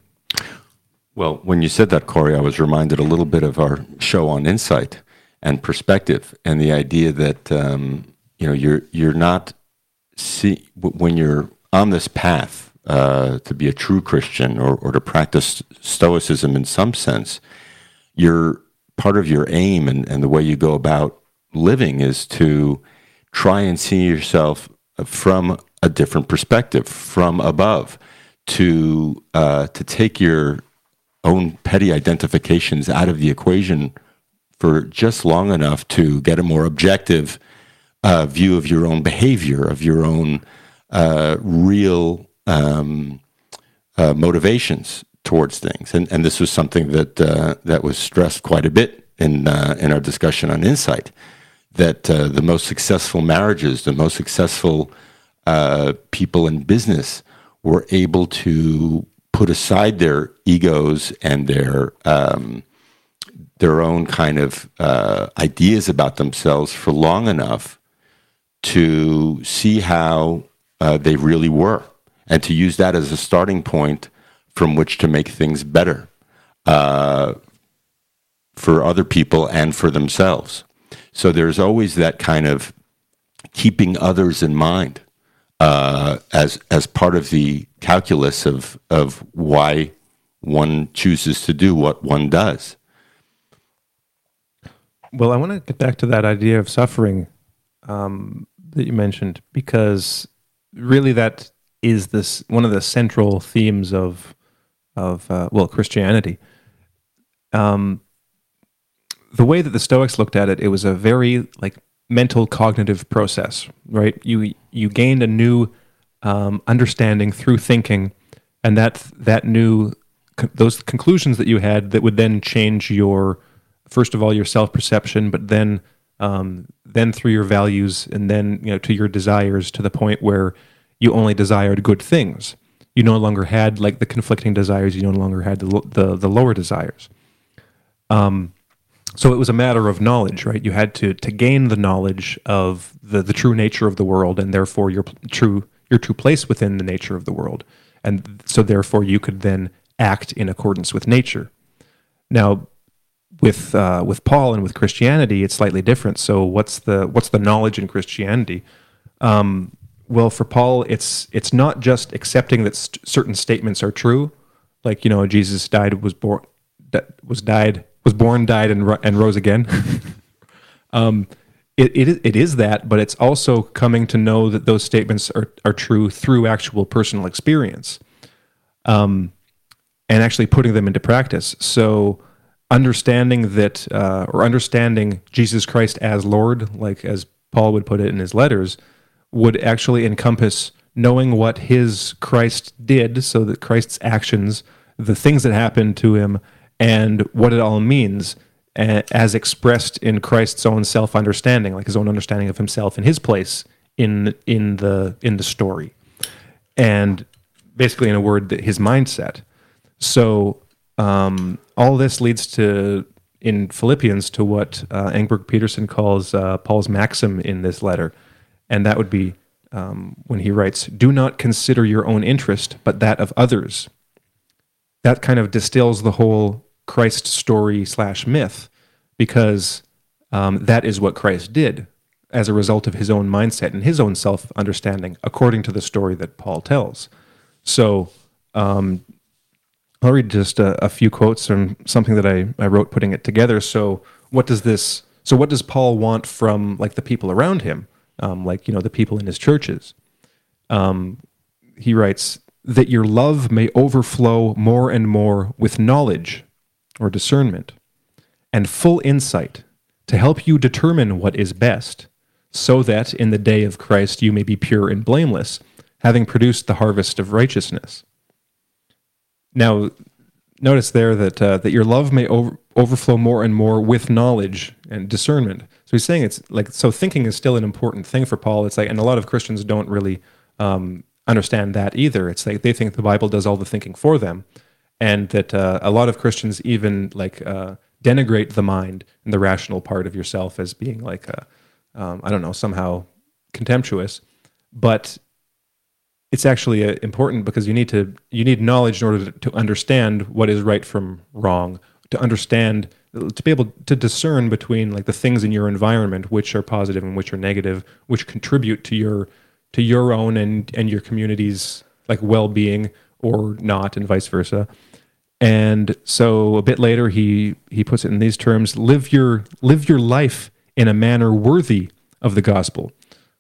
Well, when you said that, Corey, I was reminded a little bit of our show on insight and perspective, and the idea that um, you know you're you're not see when you're on this path uh, to be a true Christian or, or to practice Stoicism in some sense, your part of your aim and, and the way you go about living is to try and see yourself from a different perspective, from above, to uh, to take your own petty identifications out of the equation for just long enough to get a more objective uh, view of your own behavior, of your own uh, real um, uh, motivations towards things, and and this was something that uh, that was stressed quite a bit in uh, in our discussion on insight. That uh, the most successful marriages, the most successful people in business, were able to put aside their egos and their um, their own kind of uh, ideas about themselves for long enough to see how they really were and to use that as a starting point from which to make things better uh, for other people and for themselves. So there's always that kind of keeping others in mind uh, as as part of the calculus of of why one chooses to do what one does. Well, I want to get back to that idea of suffering um, that you mentioned because really that is this one of the central themes of of uh, well Christianity. Um, the way that the Stoics looked at it, it was a very like mental cognitive process, right? You you gained a new um, understanding through thinking, and that that new those conclusions that you had that would then change your first of all your self perception, but then um, then through your values, and then you know to your desires to the point where you only desired good things. You no longer had like the conflicting desires. You no longer had the the, the lower desires. Um, so it was a matter of knowledge, right? You had to to gain the knowledge of the the true nature of the world, and therefore your true your true place within the nature of the world, and so therefore you could then act in accordance with nature. Now, with uh, with Paul and with Christianity, it's slightly different. So what's the what's the knowledge in Christianity? Um, well, for Paul, it's it's not just accepting that st- certain statements are true, like you know Jesus died, was born, was died, was born, died, and ro- and rose again. um, it, it it is that, but it's also coming to know that those statements are are true through actual personal experience, um, and actually putting them into practice. So understanding that uh, or understanding Jesus Christ as Lord, like as Paul would put it in his letters would actually encompass knowing what his Christ did, so that Christ's actions, the things that happened to him, and what it all means as expressed in Christ's own self understanding, like his own understanding of himself and his place in in the in the story, and basically, in a word, that his mindset. So um, all this leads to in Philippians to what uh, Engberg-Pedersen calls uh, Paul's maxim in this letter, and that would be um, when he writes, Do not consider your own interest, but that of others. That kind of distills the whole Christ story slash myth because um, that is what Christ did as a result of his own mindset and his own self understanding, according to the story that Paul tells. So, um, I'll read just a, a, few quotes from something that I, I wrote putting it together. So, what does this? So, what does Paul want from like the people around him? um, like you know the people in his churches. Um, he writes that your love may overflow more and more with knowledge or discernment and full insight to help you determine what is best, so that in the day of Christ you may be pure and blameless, having produced the harvest of righteousness. Now, notice there that uh, that your love may over, overflow more and more with knowledge and discernment. So he's saying it's like so thinking is still an important thing for Paul. It's like and a lot of Christians don't really um, understand that either. It's like they think the Bible does all the thinking for them, and that uh, a lot of Christians even like uh, denigrate the mind and the rational part of yourself as being like a, um, I don't know somehow contemptuous, but it's actually uh, important because you need to you need knowledge in order to, to understand what is right from wrong to understand to be able to discern between like the things in your environment which are positive and which are negative which contribute to your to your own and and your community's like well-being or not and vice versa. And so a bit later he he puts it in these terms live your live your life in a manner worthy of the gospel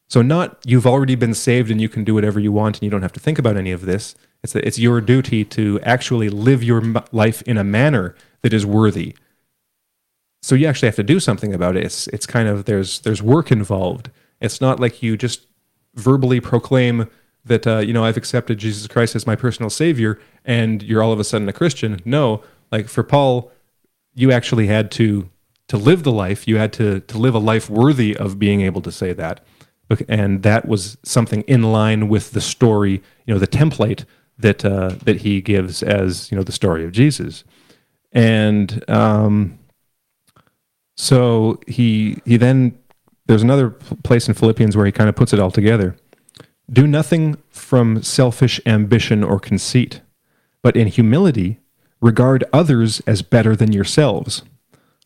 so not you've already been saved and you can do whatever you want and you don't have to think about any of this. It's that it's your duty to actually live your life in a manner that is worthy. So you actually have to do something about it. It's it's kind of there's there's work involved. It's not like you just verbally proclaim that uh, you know I've accepted Jesus Christ as my personal savior and you're all of a sudden a Christian. No, like for Paul, you actually had to to live the life. You had to to live a life worthy of being able to say that and that was something in line with the story, you know, the template that uh, that he gives as you know the story of Jesus, and um, so he he then there's another place in Philippians where he kind of puts it all together. Do nothing from selfish ambition or conceit, but in humility regard others as better than yourselves.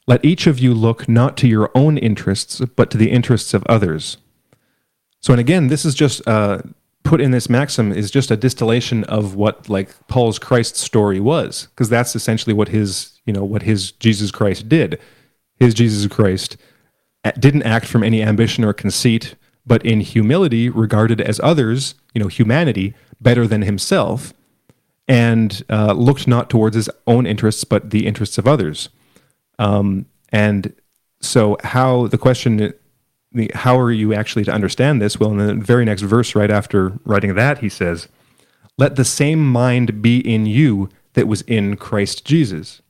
Let each of you look not to your own interests, but to the interests of others. So, and again, this is just uh, put in this maxim is just a distillation of what like Paul's Christ story was, because that's essentially what his you know what his Jesus Christ did. His Jesus Christ didn't act from any ambition or conceit, but in humility regarded as others, you know, humanity better than himself, and uh, looked not towards his own interests but the interests of others. Um, and so, how the question how are you actually to understand this? Well, in the very next verse, right after writing that, he says, Let the same mind be in you that was in Christ Jesus.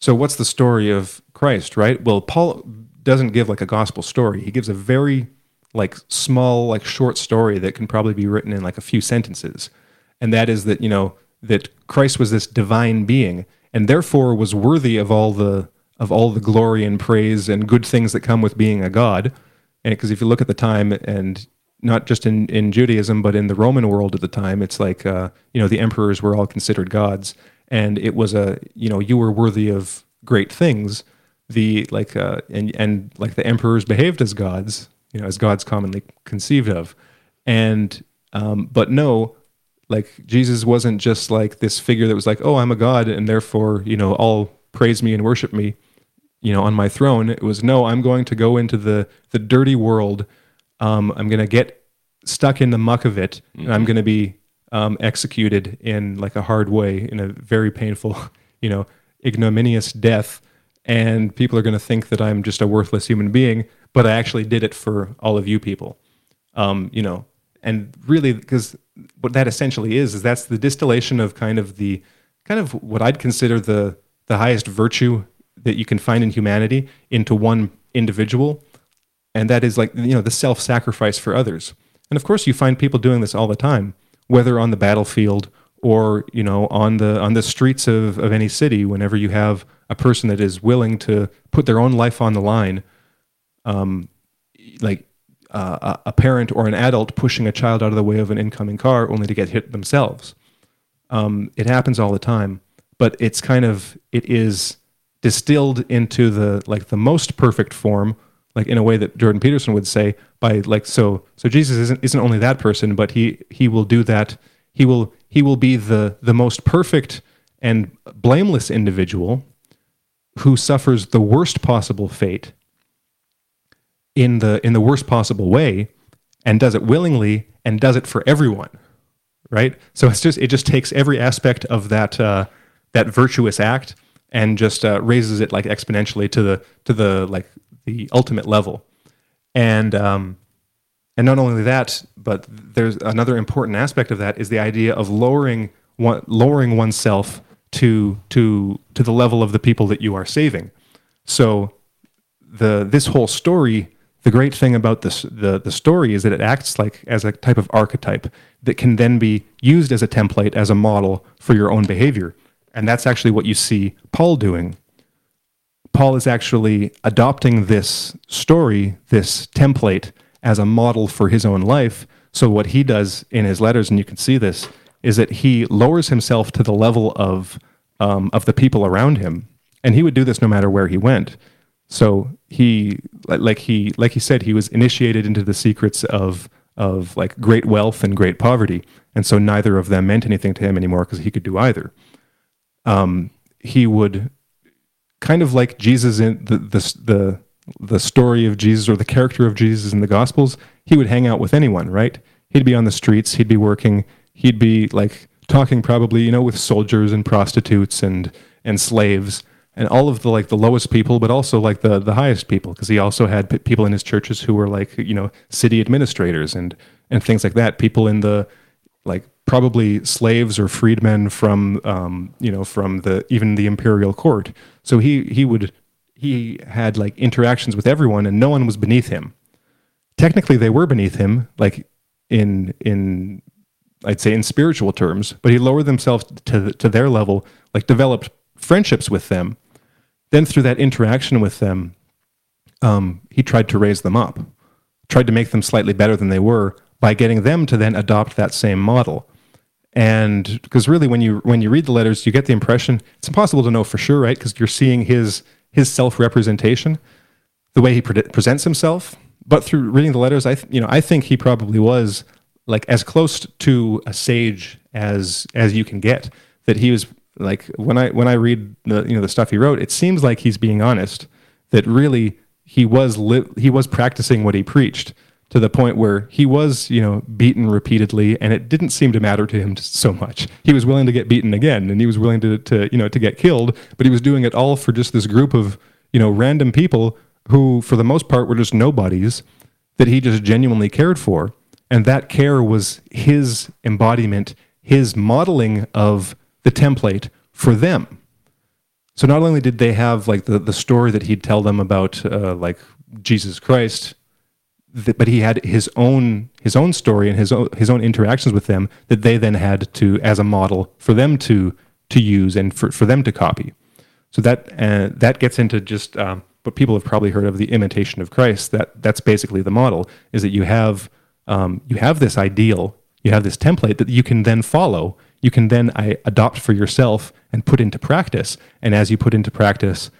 So, what's the story of Christ, right? Well, Paul doesn't give like a gospel story. He gives a very like small, like short story that can probably be written in like a few sentences. And that is that, you know, that Christ was this divine being and therefore was worthy of all the of all the glory and praise and good things that come with being a God and because if you look at the time and not just in, in Judaism, but in the Roman world at the time, it's like, uh, you know, the emperors were all considered gods. And it was a, you know, you were worthy of great things. The, like, uh, and, and like the emperors behaved as gods, you know, as gods commonly conceived of. And, um, but no, like Jesus wasn't just like this figure that was like, oh, I'm a god, and therefore, you know, all praise me and worship me you know, on my throne. It was no, I'm going to go into the the dirty world. Um, I'm going to get stuck in the muck of it, mm-hmm. and I'm mm-hmm. going to be um, executed in like a hard way, in a very painful, you know, ignominious death. And people are going to think that I'm just a worthless human being, but I actually did it for all of you people. Um, you know, and really, because what that essentially is is that's the distillation of kind of the kind of what I'd consider the the highest virtue that you can find in humanity into one individual and that is like you know the self-sacrifice for others. And of course you find people doing this all the time whether on the battlefield or you know on the on the streets of, of any city whenever you have a person that is willing to put their own life on the line um, like uh, a parent or an adult pushing a child out of the way of an incoming car only to get hit themselves. Um, it happens all the time but it's kind of it is distilled into the like the most perfect form like in a way that Jordan Peterson would say by like so so Jesus isn't isn't only that person but he he will do that. He will he will be the the most perfect and blameless individual who suffers the worst possible fate in the in the worst possible way and does it willingly and does it for everyone right? So it's just it just takes every aspect of that uh, that virtuous act and just uh, raises it like exponentially to the to the like the ultimate level and um, and not only that but there's another important aspect of that is the idea of lowering one, lowering oneself to to to the level of the people that you are saving. So the this whole story, the great thing about this the the story is that it acts like as a type of archetype that can then be used as a template as a model for your own behavior. And that's actually what you see Paul doing. Paul is actually adopting this story, this template as a model for his own life. So what he does in his letters and you can see this is that he lowers himself to the level of um, of the people around him, and he would do this no matter where he went. So he, like he, like he said, he was initiated into the secrets of of like great wealth and great poverty, and so neither of them meant anything to him anymore because he could do either. Um, he would kind of like Jesus in the, the the the story of Jesus or the character of Jesus in the Gospels. He would hang out with anyone, right? He'd be on the streets. He'd be working. He'd be like talking probably you know with soldiers and prostitutes and and slaves and all of the like the lowest people but also like the the highest people because he also had p- people in his churches who were like you know city administrators and and things like that people in the like probably slaves or freedmen from um, you know from the even the imperial court so he he would he had like interactions with everyone and no one was beneath him technically they were beneath him like in in I'd say in spiritual terms, but he lowered himself to to their level, like developed friendships with them. Then through that interaction with them, um, he tried to raise them up, tried to make them slightly better than they were by getting them to then adopt that same model. And because really, when you when you read the letters, you get the impression it's impossible to know for sure, right? Because you're seeing his his self representation, the way he pre- presents himself. But through reading the letters, I th- you know I think he probably was like as close to a sage as as you can get. That he was like when I when I read the you know the stuff he wrote, it seems like he's being honest. That really he was li- he was practicing what he preached to the point where he was you know beaten repeatedly, and it didn't seem to matter to him so much. He was willing to get beaten again, and he was willing to to you know to get killed, but he was doing it all for just this group of you know random people who, for the most part, were just nobodies that he just genuinely cared for and that care was his embodiment, his modeling of the template for them. So not only did they have like the, the story that he'd tell them about uh, like Jesus Christ, th- but he had his own his own story and his own, his own interactions with them that they then had to as a model for them to to use and for, for them to copy. So that uh, that gets into just um, what people have probably heard of the imitation of Christ. That that's basically the model is that you have um, you have this ideal, you have this template that you can then follow. You can then I, adopt for yourself and put into practice. And as you put into practice,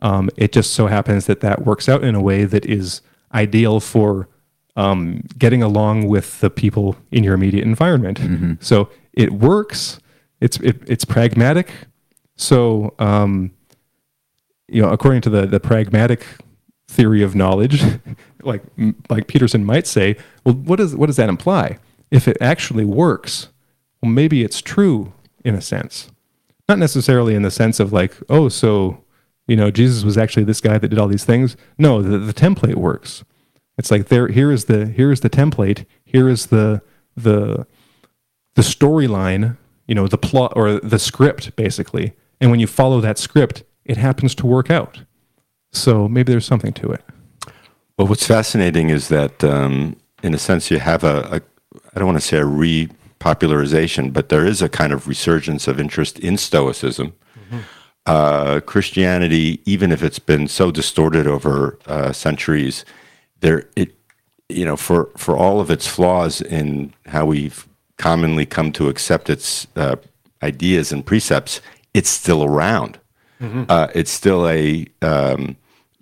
um, it just so happens that that works out in a way that is ideal for um, getting along with the people in your immediate environment. Mm-hmm. So it works. It's it, it's pragmatic. So um, you know, according to the the pragmatic theory of knowledge, like like Peterson might say, well, what does what does that imply? If it actually works, well, maybe it's true in a sense, not necessarily in the sense of like, oh, so you know, Jesus was actually this guy that did all these things. No, the, the template works. It's like there, here is the here is the template. Here is the the the storyline. You know, the plot or the script, basically. And when you follow that script, it happens to work out. So maybe there's something to it. Well, what's fascinating is that, um, in a sense, you have a, a I don't want to say a repopularization, but there is a kind of resurgence of interest in Stoicism. Uh, Christianity, even if it's been so distorted over uh, centuries, there it you know for for all of its flaws in how we've commonly come to accept its uh, ideas and precepts, it's still around. Mm-hmm. Uh, it's still a um,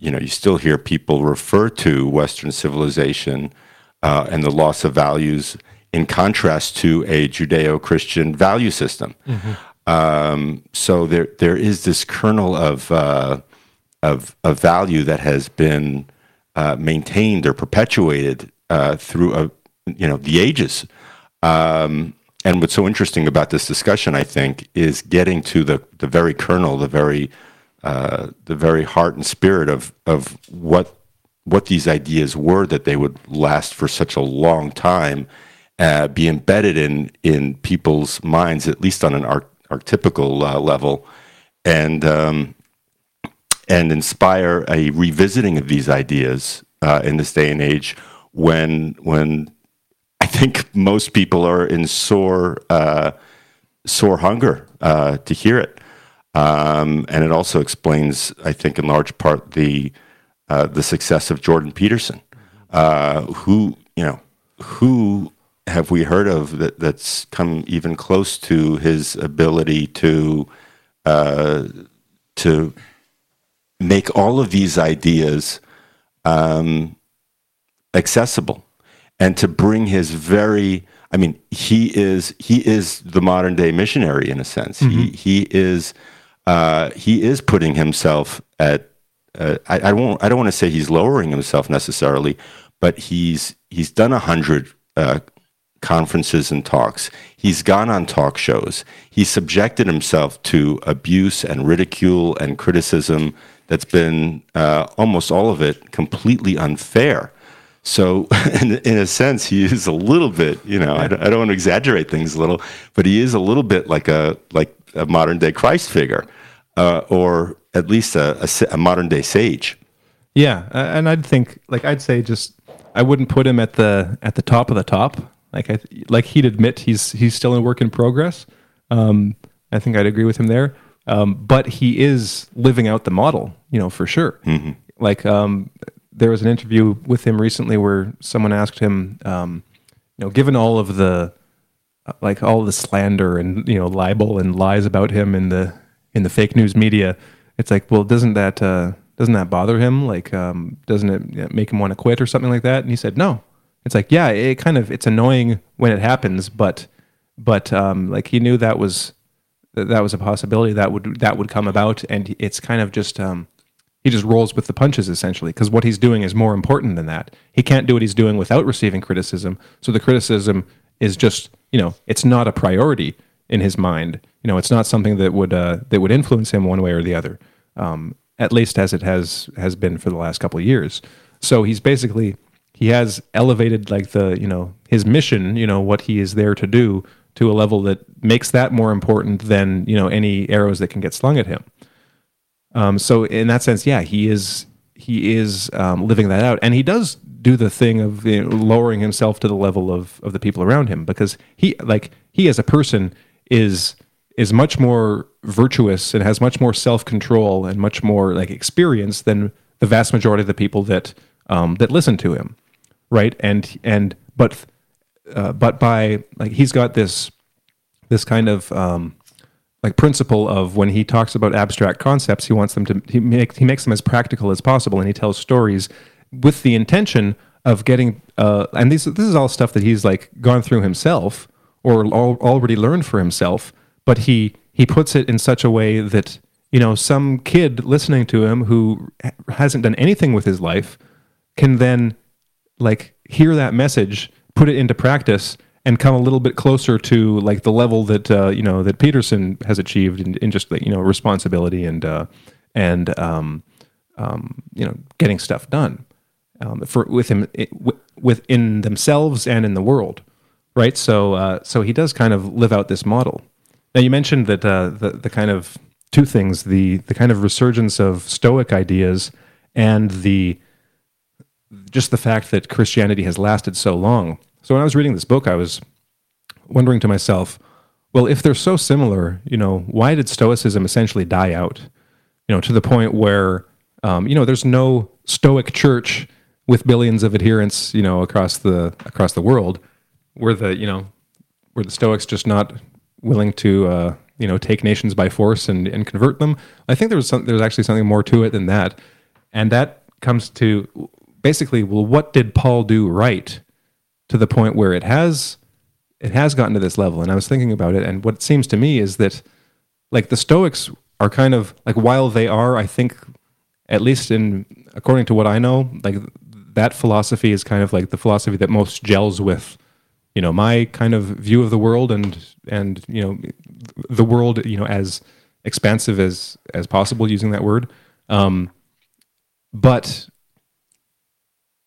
you know, you still hear people refer to Western civilization uh, and the loss of values in contrast to a Judeo-Christian value system. Mm-hmm. Um, so there, there is this kernel of uh, of, of value that has been uh, maintained or perpetuated uh, through a, you know the ages. Um, and what's so interesting about this discussion, I think, is getting to the the very kernel, the very uh, the very heart and spirit of of what what these ideas were that they would last for such a long time, uh, be embedded in in people's minds, at least on an art, archetypical uh, level, and um, and inspire a revisiting of these ideas uh, in this day and age when when I think most people are in sore uh, sore hunger uh, to hear it, um, and it also explains, I think, in large part the uh, the success of Jordan Peterson, uh, who you know who have we heard of that that's come even close to his ability to uh, to make all of these ideas um, accessible and to bring his very I mean he is he is the modern day missionary in a sense mm-hmm. he he is uh, he is putting himself at uh, I, I won't I don't want to say he's lowering himself necessarily but he's he's done a hundred uh, conferences and talks. He's gone on talk shows. He's subjected himself to abuse and ridicule and criticism that's been uh, almost all of it completely unfair. So, in, in, a sense, he is a little bit, you know, I don't, I don't, want to exaggerate things a little, but he is a little bit like a like a modern day Christ figure, uh, or at least a, a, a modern day sage. Yeah, and I'd think, like, I'd say, just I wouldn't put him at the at the top of the top. Like I like he'd admit he's he's still in work in progress. Um, I think I'd agree with him there. Um, but he is living out the model, you know, for sure. Mm-hmm. Like um, there was an interview with him recently where someone asked him, um, you know, given all of the like all the slander and you know libel and lies about him in the in the fake news media, it's like, well, doesn't that uh, doesn't that bother him? Like, um, doesn't it make him want to quit or something like that? And he said, no, it's like yeah it kind of it's annoying when it happens but but um, like he knew that was that was a possibility that would that would come about. And it's kind of just um, he just rolls with the punches essentially because what he's doing is more important than that. He can't do what he's doing without receiving criticism. So the criticism is just you know it's not a priority in his mind. You know it's not something that would uh, that would influence him one way or the other um, at least as it has has been for the last couple of years. So he's basically he has elevated like the you know his mission you know what he is there to do to a level that makes that more important than you know any arrows that can get slung at him. Um, so in that sense yeah he is he is um, living that out. And he does do the thing of you know, lowering himself to the level of of the people around him because he like he as a person is is much more virtuous and has much more self-control and much more like experience than the vast majority of the people that um, that listen to him right? And and but uh, but by like he's got this this kind of um, like principle of when he talks about abstract concepts, he wants them to he make he makes them as practical as possible, and he tells stories with the intention of getting uh, and these this is all stuff that he's like gone through himself or al- already learned for himself, but he he puts it in such a way that you know some kid listening to him who hasn't done anything with his life can then like hear that message, put it into practice, and come a little bit closer to like the level that uh, you know that Peterson has achieved in, in just you know responsibility and uh, and um, um, you know getting stuff done um, for with him within themselves and in the world, right? So uh, so he does kind of live out this model. Now you mentioned that uh, the the kind of two things the the kind of resurgence of Stoic ideas and the just the fact that Christianity has lasted so long. So when I was reading this book, I was wondering to myself, well, if they're so similar, you know, why did Stoicism essentially die out? You know, to the point where, um, you know, there's no Stoic church with billions of adherents, you know, across the across the world, where the you know, where the Stoics just not willing to uh, you know take nations by force and, and convert them. I think there was some, there was actually something more to it than that, and that comes to basically, well, what did Paul do right to the point where it has it has gotten to this level? And I was thinking about it, and what it seems to me is that like the Stoics are kind of like while they are, I think, at least in according to what I know, like that philosophy is kind of like the philosophy that most gels with you know my kind of view of the world and and you know the world you know as expansive as as possible using that word um, but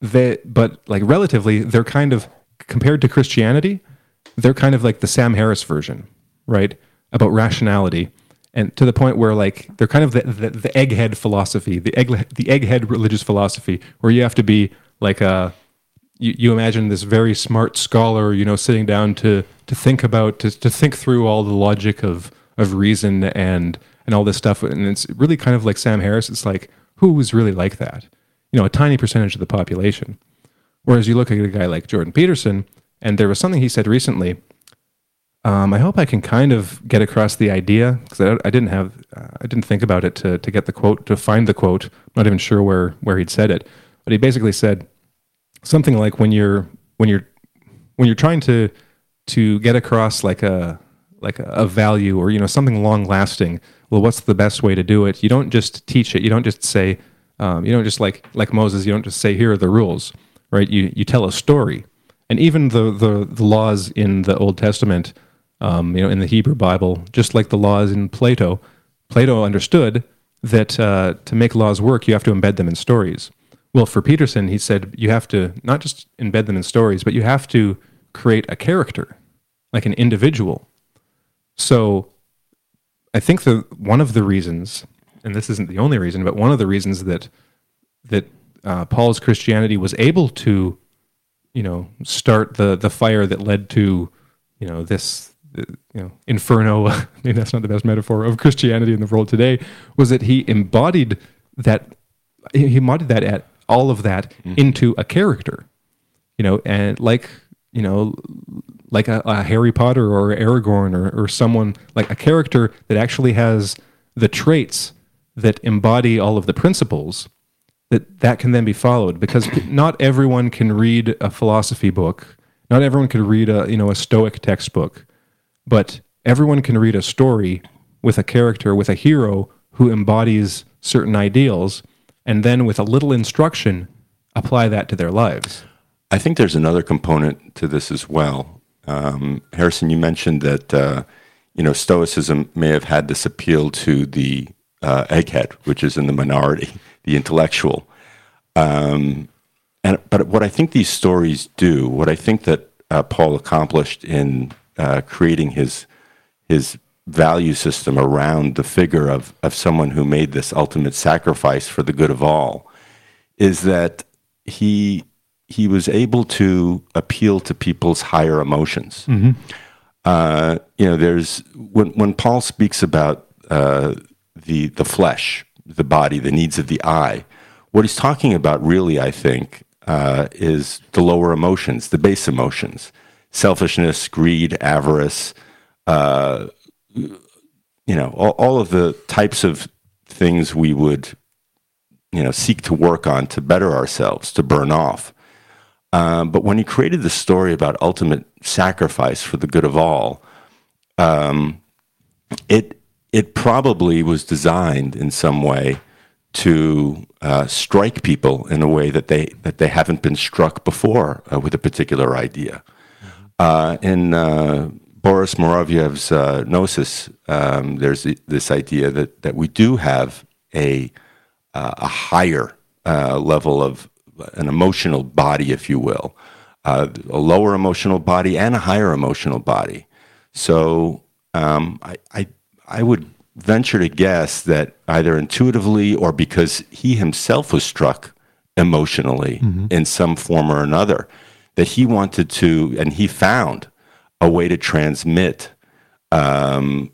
they but like relatively they're kind of compared to Christianity, they're kind of like the Sam Harris version, right? about rationality, and to the point where like they're kind of the, the, the egghead philosophy, the egg the egghead religious philosophy, where you have to be like a you, you imagine this very smart scholar, you know, sitting down to to think about to to think through all the logic of of reason and and all this stuff, and it's really kind of like Sam Harris. It's like who is really like that? You know, a tiny percentage of the population. Whereas you look at a guy like Jordan Peterson, and there was something he said recently. Um, I hope I can kind of get across the idea because I, I, didn't have, uh, I didn't think about it to to get the quote, to find the quote. I'm not even sure where where he'd said it, but he basically said something like when you're when you're when you're trying to to get across like a like a, a value or you know something long lasting well what's the best way to do it you don't just teach it you don't just say um, you don't just like like moses you don't just say here are the rules right? You you tell a story. And even the the, the laws in the old testament um, you know in the hebrew bible just like the laws in plato plato understood that uh, to make laws work you have to embed them in stories. Well, for Peterson, he said you have to not just embed them in stories, but you have to create a character, like an individual. So I think the one of the reasons, and this isn't the only reason, but one of the reasons that that uh, Paul's Christianity was able to, you know, start the the fire that led to, you know, this you know inferno. maybe that's not the best metaphor of Christianity in the world today. Was that he embodied that he embodied that at all of that mm-hmm. into a character, you know, and like you know, like a, a Harry Potter or Aragorn or, or someone like a character that actually has the traits that embody all of the principles that that can then be followed because not everyone can read a philosophy book not everyone can read a you know a stoic textbook but everyone can read a story with a character with a hero who embodies certain ideals and then with a little instruction, apply that to their lives. I think there's another component to this as well. Um, Harrison, you mentioned that uh, you know Stoicism may have had this appeal to the uh, egghead, which is in the minority, the intellectual. Um, and but what I think these stories do, what I think that uh, Paul accomplished in uh, creating his his value system around the figure of, of someone who made this ultimate sacrifice for the good of all is that he he was able to appeal to people's higher emotions. Mm-hmm. Uh, you know, there's when when Paul speaks about uh, the the flesh, the body, the needs of the eye. What he's talking about, really, I think, uh, is the lower emotions, the base emotions, selfishness, greed, avarice, uh, you know, all, all of the types of things we would, you know, seek to work on to better ourselves, to burn off. Um, but when he created the story about ultimate sacrifice for the good of all, um, it it probably was designed in some way to uh, strike people in a way that they that they haven't been struck before uh, with a particular idea. Mm-hmm. Uh, in uh, Boris Mouravieff's uh, Gnosis, um, there's this idea that, that we do have a, uh, a higher uh, level of an emotional body, if you will, uh, a lower emotional body and a higher emotional body. So um, I, I, I would venture to guess that either intuitively or because he himself was struck emotionally mm-hmm. in some form or another, that he wanted to, and he found a way to transmit um,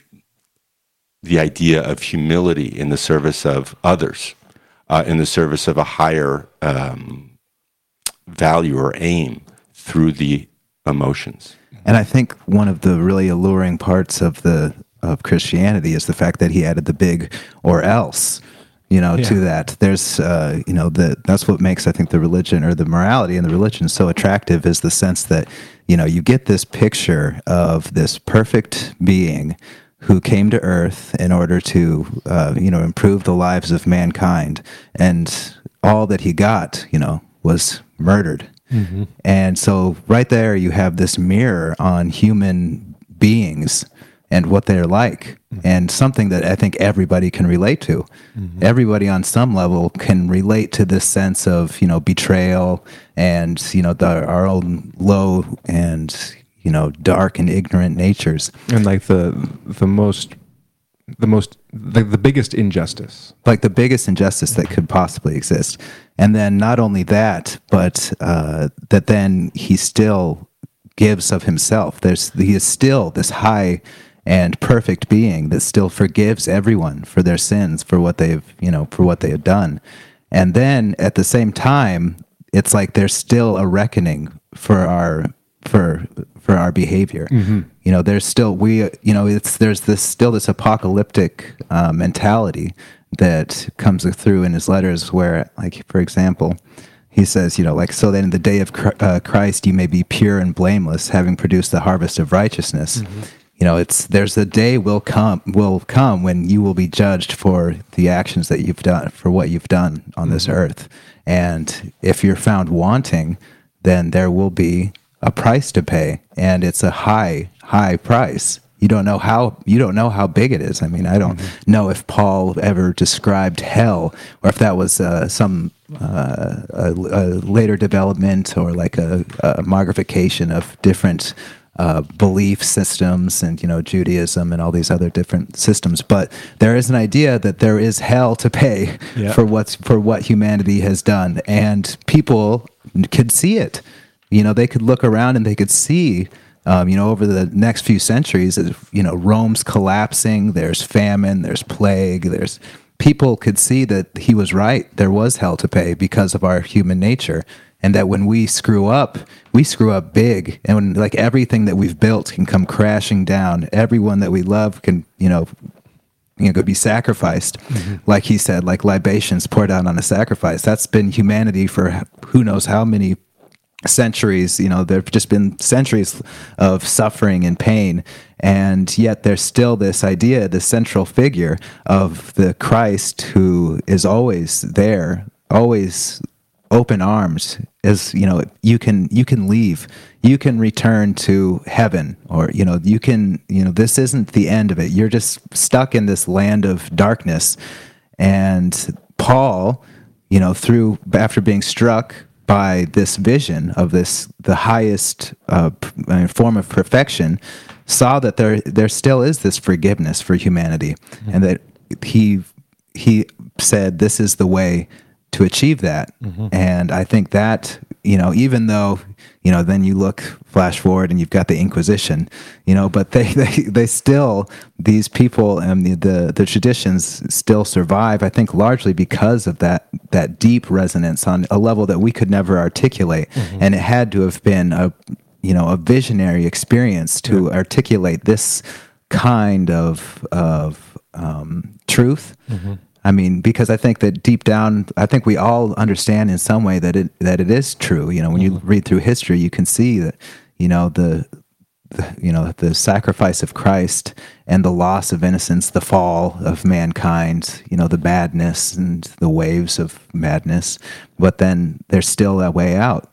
the idea of humility in the service of others, uh, in the service of a higher um, value or aim through the emotions. And I think one of the really alluring parts of the of Christianity is the fact that he added the big or else you know yeah. to that there's uh, you know the that's what makes i think the religion or the morality in the religion so attractive is the sense that you know you get this picture of this perfect being who came to earth in order to uh, you know improve the lives of mankind and all that he got you know was murdered mm-hmm. and so right there you have this mirror on human beings and what they're like mm-hmm. and something that I think everybody can relate to. Mm-hmm. Everybody on some level can relate to this sense of, you know, betrayal and, you know, the, our own low and you know, dark and ignorant natures. and like the the most the most the, the biggest injustice like the biggest injustice that could possibly exist. And then not only that, but uh, that then he still gives of himself. There's he is still this high and perfect being that still forgives everyone for their sins for what they've you know for what they have done. And then at the same time, it's like there's still a reckoning for our for for our behavior. You know, there's still we you know it's there's this still this apocalyptic uh, mentality that comes through in his letters where like for example he says you know like so that in the day of uh, christ you may be pure and blameless having produced the harvest of righteousness you know it's there's a day will come will come when you will be judged for the actions that you've done for what you've done on this earth. And if you're found wanting then there will be a price to pay and it's a high high price. You don't know how you don't know how big it is. I mean i don't know if paul ever described hell or if that was uh, some uh, a, a later development or like a, a magnification of different uh, belief systems and you know Judaism and all these other different systems, but there is an idea that there is hell to pay for what's for what humanity has done, and people could see it. You know, they could look around and they could see um, you know, over the next few centuries, you know, Rome's collapsing. There's famine. There's plague. There's people could see that he was right. There was hell to pay because of our human nature, and that when we screw up, we screw up big, and when like everything that we've built can come crashing down. Everyone that we love can, you know, you know, could be sacrificed, mm-hmm. like he said, like libations poured out on a sacrifice. That's been humanity for who knows how many centuries. You know there've just been centuries of suffering and pain. And yet there's still this idea this central figure of the christ who is always there always open arms is you know you can you can leave. You can return to heaven or you know you can you know this isn't the end of it. You're just stuck in this land of darkness. And paul you know through after being struck by this vision of this the highest uh, form of perfection saw that there there still is this forgiveness for humanity. And that he he said this is the way to achieve that. Mm-hmm. And i think that you know even though you know then you look flash forward and you've got the inquisition you know but they they, they still these people and the, the the traditions still survive i think largely because of that that deep resonance on a level that we could never articulate. Mm-hmm. And it had to have been a you know a visionary experience to articulate this kind of of um, truth mm-hmm. I mean, because I think that deep down, I think we all understand in some way that it that it is true. You know, when you read through history, you can see that you know the, the you know the sacrifice of Christ and the loss of innocence, the fall of mankind. You know, the badness and the waves of madness. But then there's still a way out.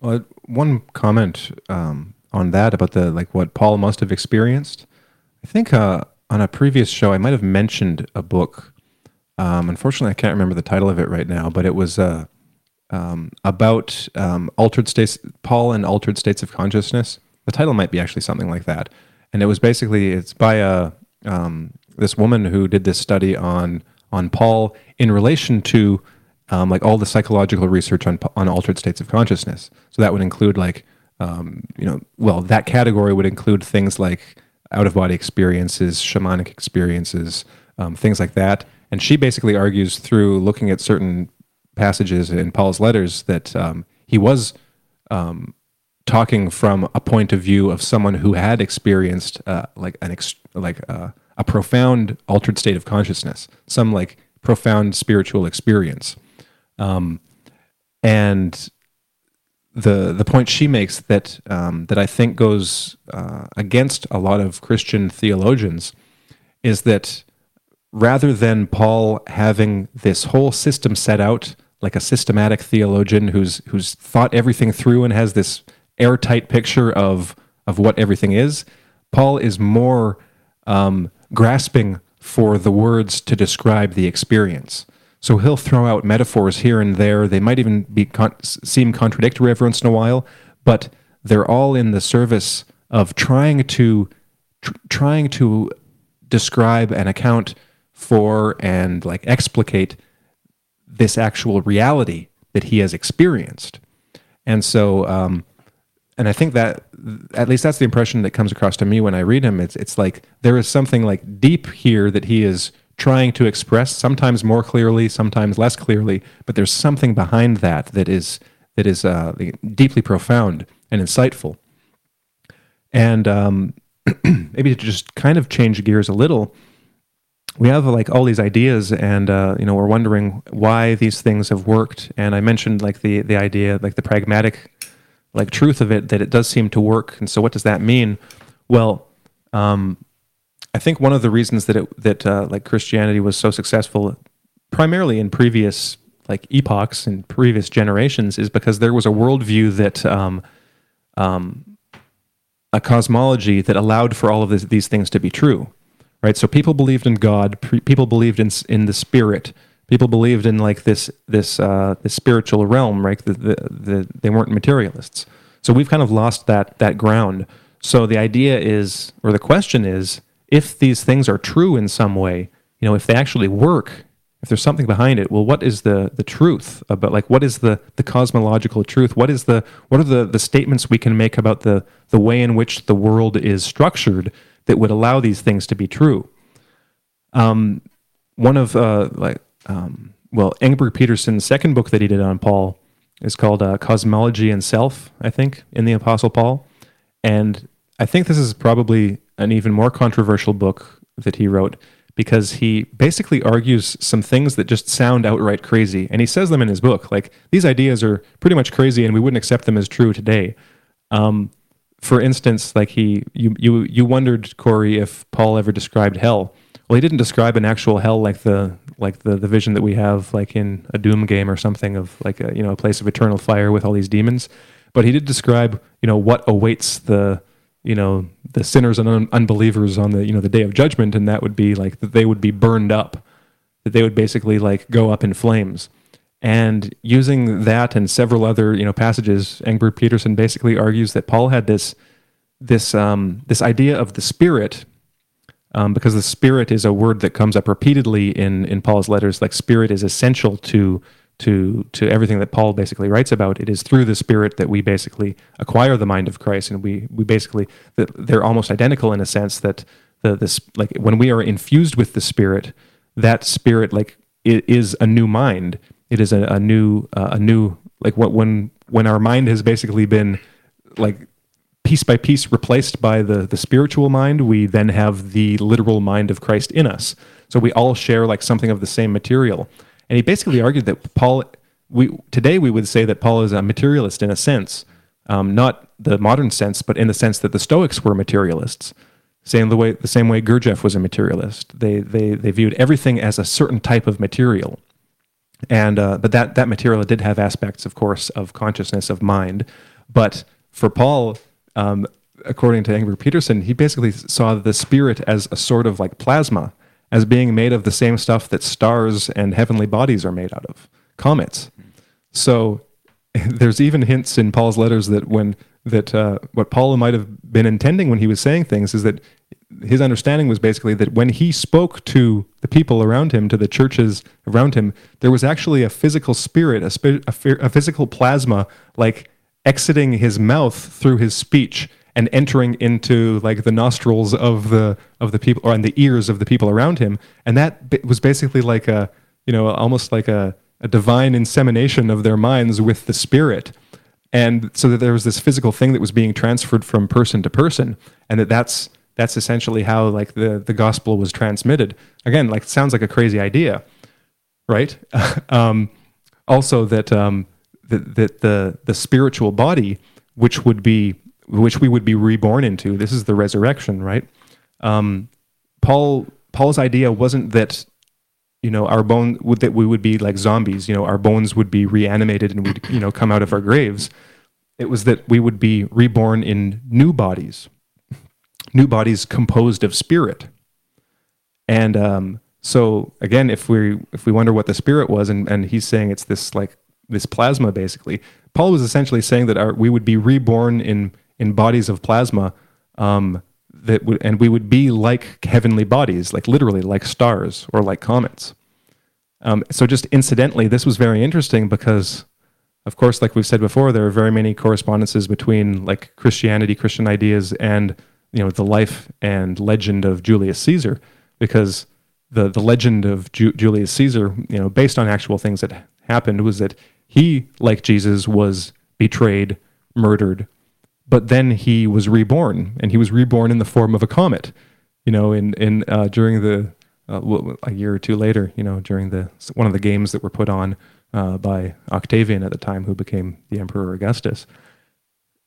Well, one comment um, on that about the like what Paul must have experienced. I think uh, on a previous show I might have mentioned a book. Um, unfortunately, I can't remember the title of it right now, but it was uh, um, about um, altered states, Paul and altered states of consciousness. The title might be actually something like that, and it was basically it's by a um, this woman who did this study on on Paul in relation to um, like all the psychological research on on altered states of consciousness. So that would include like um, you know well that category would include things like out of body experiences, shamanic experiences, um, things like that. And she basically argues through looking at certain passages in Paul's letters that um, he was um, talking from a point of view of someone who had experienced uh, like an ex- like uh, a profound altered state of consciousness, some like profound spiritual experience, um, and the the point she makes that um, that I think goes uh, against a lot of Christian theologians is that rather than Paul having this whole system set out like a systematic theologian who's who's thought everything through and has this airtight picture of of what everything is, Paul is more um, grasping for the words to describe the experience. So he'll throw out metaphors here and there. They might even be con- seem contradictory every once in a while, but they're all in the service of trying to tr- trying to describe and account for and like explicate this actual reality that he has experienced. And so, um, and I think that at least that's the impression that comes across to me when I read him. It's it's like there is something like deep here that he is trying to express, sometimes more clearly, sometimes less clearly, but there's something behind that that is that is uh, deeply profound and insightful. And um, maybe to just kind of change gears a little, we have like all these ideas, and uh, you know we're wondering why these things have worked. And I mentioned like the the idea, like the pragmatic, like truth of it, that it does seem to work. And so, what does that mean? Well, um, I think one of the reasons that it that uh, like Christianity was so successful, primarily in previous like epochs and previous generations, is because there was a worldview that um, um, a cosmology that allowed for all of this, these things to be true, right? So people believed in God, pre- people believed in in the spirit, people believed in like this this uh, this spiritual realm, right? The, the, the, they weren't materialists. So we've kind of lost that that ground. So the idea is, or the question is, if these things are true in some way, you know, if they actually work, if there's something behind it, well, what is the the truth about like what is the the cosmological truth? What is the what are the the statements we can make about the the way in which the world is structured that would allow these things to be true? Um, one of uh, like um, well, Engberg-Pedersen's second book that he did on Paul is called uh, Cosmology and Self, I think, in the Apostle Paul, and I think this is probably an even more controversial book that he wrote because he basically argues some things that just sound outright crazy. And he says them in his book. Like, these ideas are pretty much crazy and we wouldn't accept them as true today. Um, for instance, like he, you, you, you wondered, Corey, if Paul ever described hell. Well, he didn't describe an actual hell like the like the, the vision that we have like in a Doom game or something of like a you know a place of eternal fire with all these demons. But he did describe you know what awaits the you know the sinners and un- unbelievers on the you know the day of judgment and that would be like that they would be burned up that they would basically like go up in flames. And using that and several other you know passages Engberg-Pedersen basically argues that Paul had this this um, this idea of the spirit um, because the spirit is a word that comes up repeatedly in in Paul's letters like spirit is essential to to to everything that Paul basically writes about. It is through the Spirit that we basically acquire the mind of Christ, and we we basically they're almost identical in a sense that the this like when we are infused with the Spirit, that Spirit like it is a new mind. It is a, a new uh, a new like what when when our mind has basically been like piece by piece replaced by the the spiritual mind, we then have the literal mind of Christ in us. So we all share like something of the same material. And he basically argued that Paul, we, today we would say that Paul is a materialist in a sense, um, not the modern sense, but in the sense that the Stoics were materialists. Same the way, the same way Gurdjieff was a materialist. They, they, they viewed everything as a certain type of material. And, uh, but that, that material did have aspects, of course, of consciousness, of mind. But for Paul, um, according to Engberg-Pedersen, he basically saw the spirit as a sort of like plasma as being made of the same stuff that stars and heavenly bodies are made out of comets. So there's even hints in Paul's letters that when that uh, what Paul might have been intending when he was saying things is that his understanding was basically that when he spoke to the people around him, to the churches around him, there was actually a physical spirit, a, a, a physical plasma, like exiting his mouth through his speech and entering into like the nostrils of the of the people or in the ears of the people around him. And that was basically like a you know almost like a, a divine insemination of their minds with the spirit. And so that there was this physical thing that was being transferred from person to person and that that's that's essentially how like the the gospel was transmitted. Again like sounds like a crazy idea right? Um, also that um, that, that the the spiritual body which would be which we would be reborn into. This is the resurrection, right? Um, Paul Paul's idea wasn't that you know our bone would that we would be like zombies. You know, our bones would be reanimated and we'd you know come out of our graves. It was that we would be reborn in new bodies, new bodies composed of spirit. And um, so again, if we if we wonder what the spirit was, and, and he's saying it's this like this plasma basically. Paul was essentially saying that our, we would be reborn in in bodies of plasma um, that would, and we would be like heavenly bodies, like literally like stars or like comets. Um, so just incidentally, this was very interesting because, of course, like we've said before, there are very many correspondences between like Christianity, Christian ideas, and you know the life and legend of Julius Caesar, because the the legend of Ju- Julius Caesar, you know, based on actual things that happened, was that he, like Jesus, was betrayed, murdered, but then he was reborn, and he was reborn in the form of a comet. You know, in in uh, during the uh, a year or two later, you know, during the one of the games that were put on uh, by Octavian at the time, who became the Emperor Augustus.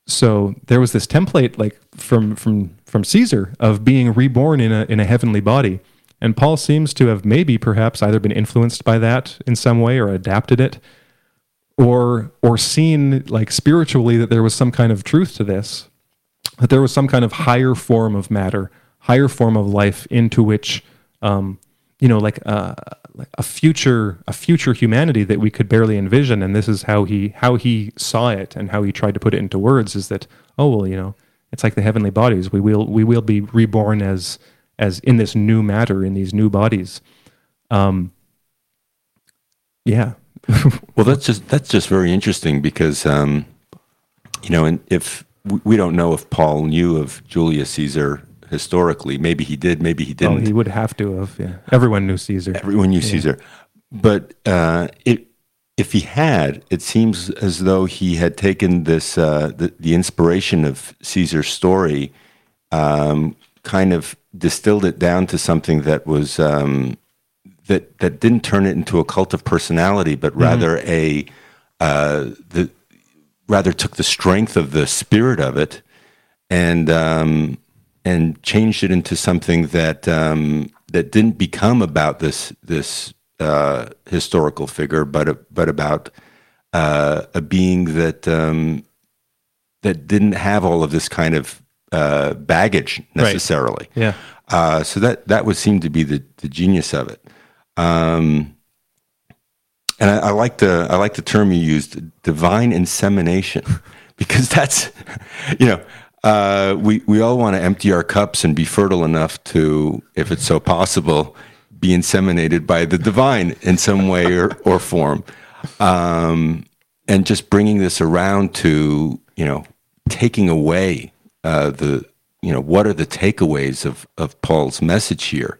So there was this template, like from from from Caesar, of being reborn in a in a heavenly body, and Paul seems to have maybe perhaps either been influenced by that in some way or adapted it or or seen like spiritually that there was some kind of truth to this that there was some kind of higher form of matter higher form of life into which um, you know like, uh, like a future a future humanity that we could barely envision. And this is how he how he saw it and how he tried to put it into words is that oh well you know it's like the heavenly bodies. We will we will be reborn as as in this new matter in these new bodies. Um yeah well, that's just that's just very interesting because um, you know, and if we don't know if Paul knew of Julius Caesar historically, maybe he did, maybe he didn't. Well, he would have to have. Yeah, everyone knew Caesar. Everyone knew yeah. Caesar, but uh, it, if he had, it seems as though he had taken this uh, the, the inspiration of Caesar's story, um, kind of distilled it down to something that was um, that that didn't turn it into a cult of personality, but mm-hmm. rather mm-hmm. a uh, the rather took the strength of the spirit of it and um, and changed it into something that um, that didn't become about this this uh, historical figure, but but about uh, a being that um, that didn't have all of this kind of uh, baggage necessarily. Right. Yeah. Uh, so that that would seem to be the, the genius of it. Um, and I, I, like the I like the term you used, divine insemination, because that's you know uh, we we all want to empty our cups and be fertile enough to, if it's so possible, be inseminated by the divine in some way or, or form, um, and just bringing this around to you know taking away uh, the you know what are the takeaways of of Paul's message here.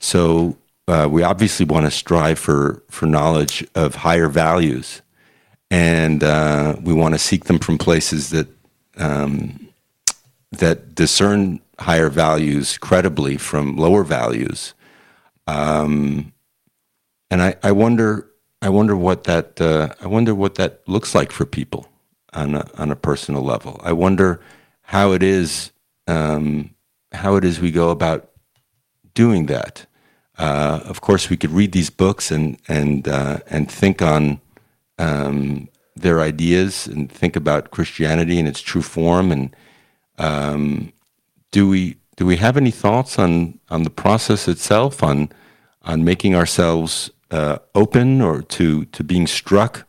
So uh, we obviously want to strive for for knowledge of higher values, and uh, we want to seek them from places that um, that discern higher values credibly from lower values. Um, and I, I wonder I wonder what that uh, I wonder what that looks like for people on a, on a personal level. I wonder how it is um, how it is we go about doing that. Uh, of course, we could read these books and and uh, and think on um, their ideas and think about Christianity in its true form. And um, do we do we have any thoughts on on the process itself on on making ourselves uh, open or to to being struck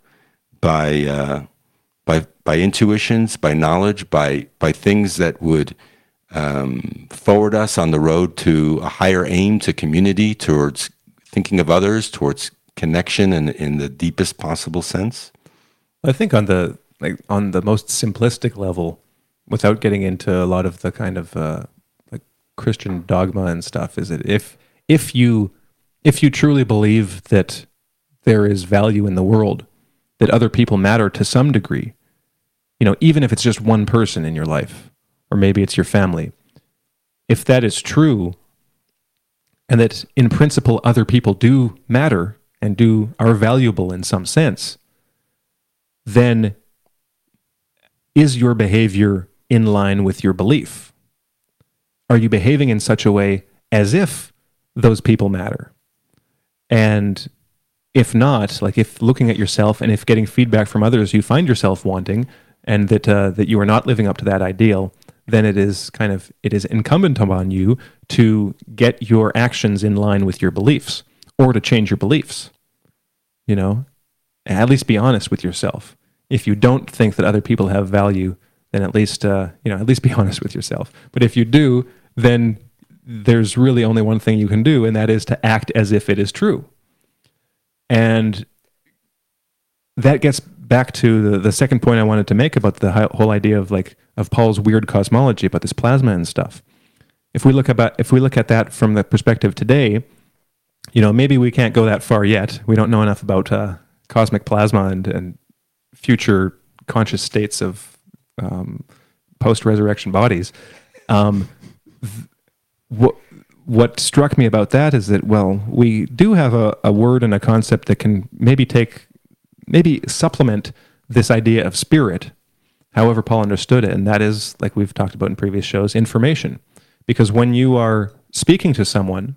by uh, by by intuitions, by knowledge, by by things that would um, forward us on the road to a higher aim, to community, towards thinking of others, towards connection in, in the deepest possible sense? I think on the like on the most simplistic level, without getting into a lot of the kind of uh, like Christian dogma and stuff, is that if if you if you truly believe that there is value in the world, that other people matter to some degree, you know, even if it's just one person in your life, or maybe it's your family. If that is true, and that in principle other people do matter and do are valuable in some sense, then is your behavior in line with your belief? Are you behaving in such a way as if those people matter? And if not, like if looking at yourself and if getting feedback from others you find yourself wanting and that uh, that you are not living up to that ideal, then it is kind of it is incumbent upon you to get your actions in line with your beliefs or to change your beliefs you know at least be honest with yourself. If you don't think that other people have value, then at least uh, you know at least be honest with yourself. But if you do, then there's really only one thing you can do, and that is to act as if it is true. And that gets back to the, the second point I wanted to make about the whole idea of like of Paul's weird cosmology about this plasma and stuff. If we look about if we look at that from the perspective today, you know maybe we can't go that far yet. We don't know enough about uh, cosmic plasma and, and future conscious states of um, post resurrection bodies. Um, th- what what struck me about that is that well, we do have a, a word and a concept that can maybe take maybe supplement this idea of spirit, however Paul understood it, and that is like we've talked about in previous shows, information. Because when you are speaking to someone,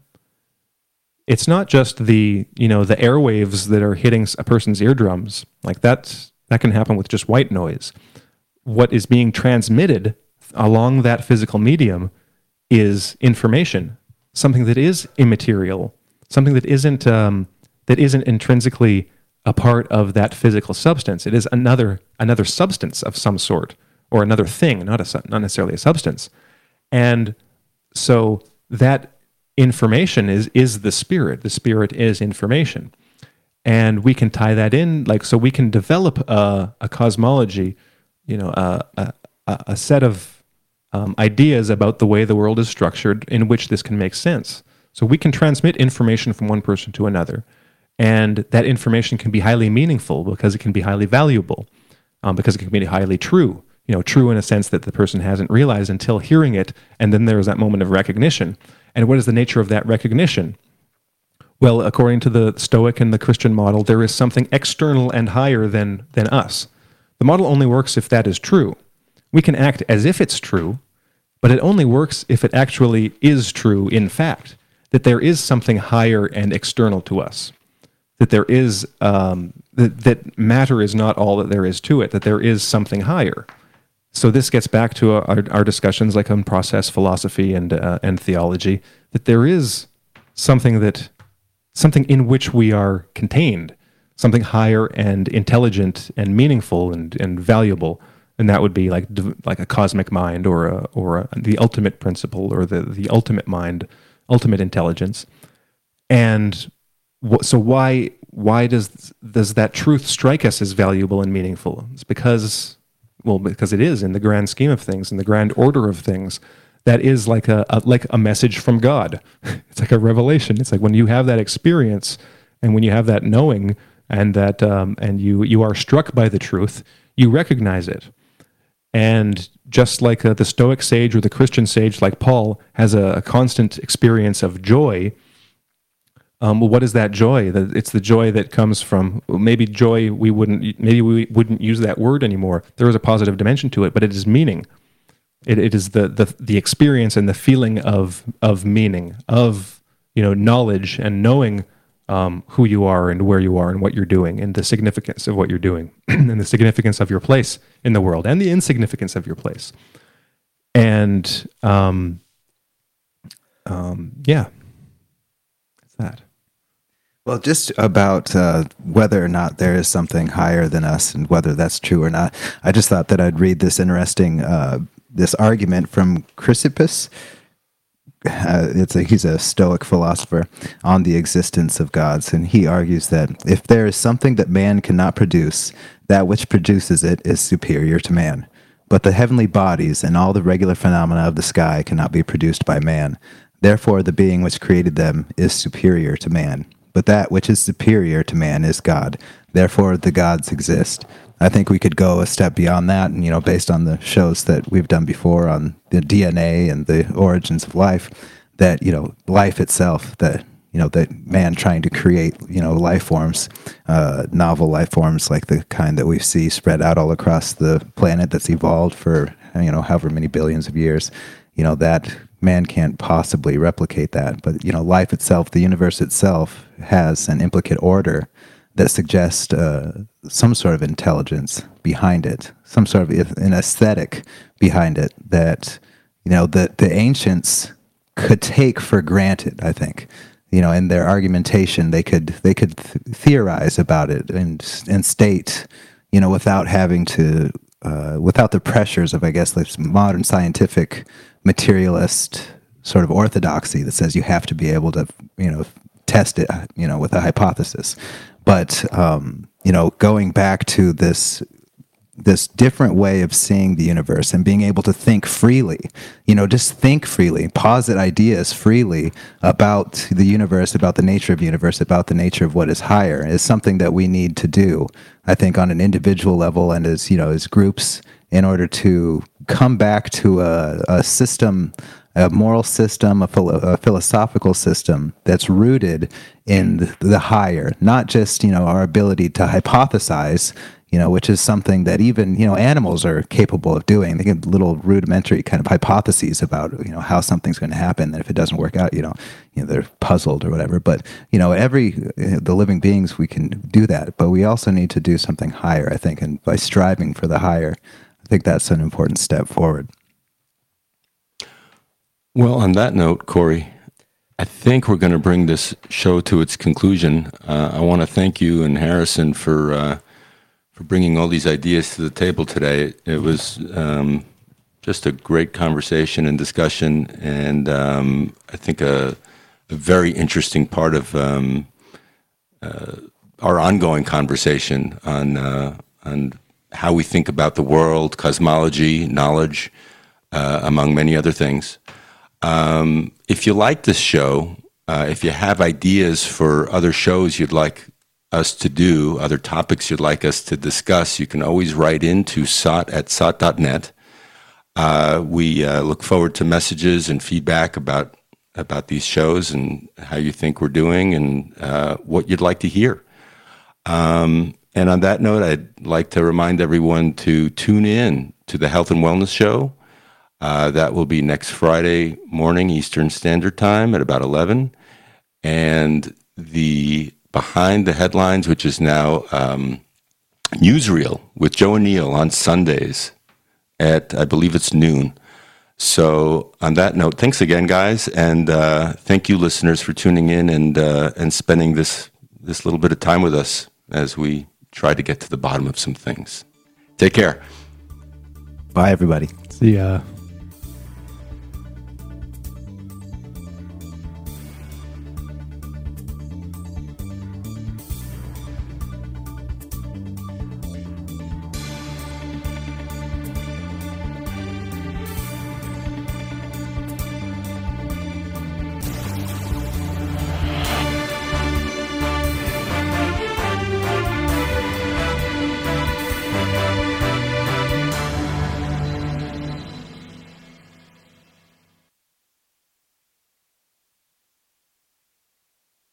it's not just the you know the airwaves that are hitting a person's eardrums like that's that can happen with just white noise what is being transmitted along that physical medium is information, something that is immaterial, something that isn't um, that isn't intrinsically a part of that physical substance. It is another another substance of some sort or another thing, not a not necessarily a substance. And so that information is is the spirit. The spirit is information, and we can tie that in like so we can develop a, a cosmology, you know, a, a, a set of um, ideas about the way the world is structured in which this can make sense. So we can transmit information from one person to another, and that information can be highly meaningful because it can be highly valuable, um, because it can be highly true. You know, true in a sense that the person hasn't realized until hearing it, and then there is that moment of recognition. And what is the nature of that recognition? Well, according to the Stoic and the Christian model, there is something external and higher than than us. The model only works if that is true. We can act as if it's true, but it only works if it actually is true in fact, that there is something higher and external to us, that there is, um, that, that matter is not all that there is to it, that there is something higher. So this gets back to our, our discussions like on process philosophy and, uh, and theology, that there is something that, something in which we are contained, something higher and intelligent and meaningful and, and valuable and that would be like like a cosmic mind or a, or a, the ultimate principle or the the ultimate mind, ultimate intelligence. And so why why does does that truth strike us as valuable and meaningful? It's because well because it is in the grand scheme of things, in the grand order of things. That is like a, a like a message from God. It's like a revelation. It's like when you have that experience and when you have that knowing and that um, and you you are struck by the truth, you recognize it and just like uh, the Stoic sage or the Christian sage, like Paul, has a, a constant experience of joy. Um, well, what is that joy? It's the joy that comes from maybe joy. We wouldn't maybe we wouldn't use that word anymore. There is a positive dimension to it, but it is meaning. It, it is the, the the experience and the feeling of of meaning of you know knowledge and knowing um, who you are and where you are and what you're doing and the significance of what you're doing and the significance of your place in the world and the insignificance of your place. And um, um, yeah, that's that. Well, just about uh, whether or not there is something higher than us and whether that's true or not, I just thought that I'd read this interesting uh, this argument from Chrysippus uh, it's a, he's a Stoic philosopher on the existence of gods, and he argues that if there is something that man cannot produce, that which produces it is superior to man. But the heavenly bodies and all the regular phenomena of the sky cannot be produced by man. Therefore, the being which created them is superior to man. But that which is superior to man is God. Therefore, the gods exist. I think we could go a step beyond that, and you know, based on the shows that we've done before on the DNA and the origins of life, that you know, life itself, that you know, that man trying to create you know life forms, uh, novel life forms like the kind that we see spread out all across the planet that's evolved for you know however many billions of years, you know that man can't possibly replicate that. But you know, life itself, the universe itself, has an implicate order that suggests uh, some sort of intelligence behind it, some sort of an aesthetic behind it that you know the the ancients could take for granted. I think you know, in their argumentation, they could they could th- theorize about it and and state, you know, without having to, uh, without the pressures of, I guess, this modern scientific materialist sort of orthodoxy that says you have to be able to, you know, test it, you know, with a hypothesis. But um, you know, going back to this this different way of seeing the universe and being able to think freely. You know, just think freely, posit ideas freely about the universe, about the nature of the universe, about the nature of what is higher is something that we need to do, I think, on an individual level and as, you know, as groups in order to come back to a, a system a moral system, a, philo- a, philosophical system that's rooted in the higher, not just you know our ability to hypothesize, you know, which is something that even you know animals are capable of doing. They get little rudimentary kind of hypotheses about you know how something's going to happen, and if it doesn't work out, you know, you know they're puzzled or whatever. But you know, every the living beings we can do that, but we also need to do something higher. I think, and by striving for the higher, I think that's an important step forward. Well, on that note, Corey, I think we're going to bring this show to its conclusion. Uh, I want to thank you and Harrison for uh, for bringing all these ideas to the table today. It was um, just a great conversation and discussion, and um, I think a, a, very interesting part of um, uh, our ongoing conversation on uh, on how we think about the world, cosmology, knowledge, uh, among many other things. Um, if you like this show, uh, if you have ideas for other shows you'd like us to do, other topics you'd like us to discuss, you can always write into sot at sott.net. Uh, we uh, look forward to messages and feedback about about these shows and how you think we're doing and uh, what you'd like to hear. Um, and on that note, I'd like to remind everyone to tune in to the Health and Wellness Show. Uh, that will be next Friday morning, Eastern Standard Time at about 11. And the Behind the Headlines, which is now um, Newsreel with Joe Neil on Sundays at, I believe it's noon. So, on that note, thanks again, guys, and uh, thank you, listeners, for tuning in and uh, and spending this this little bit of time with us as we try to get to the bottom of some things. Take care. Bye, everybody. See ya.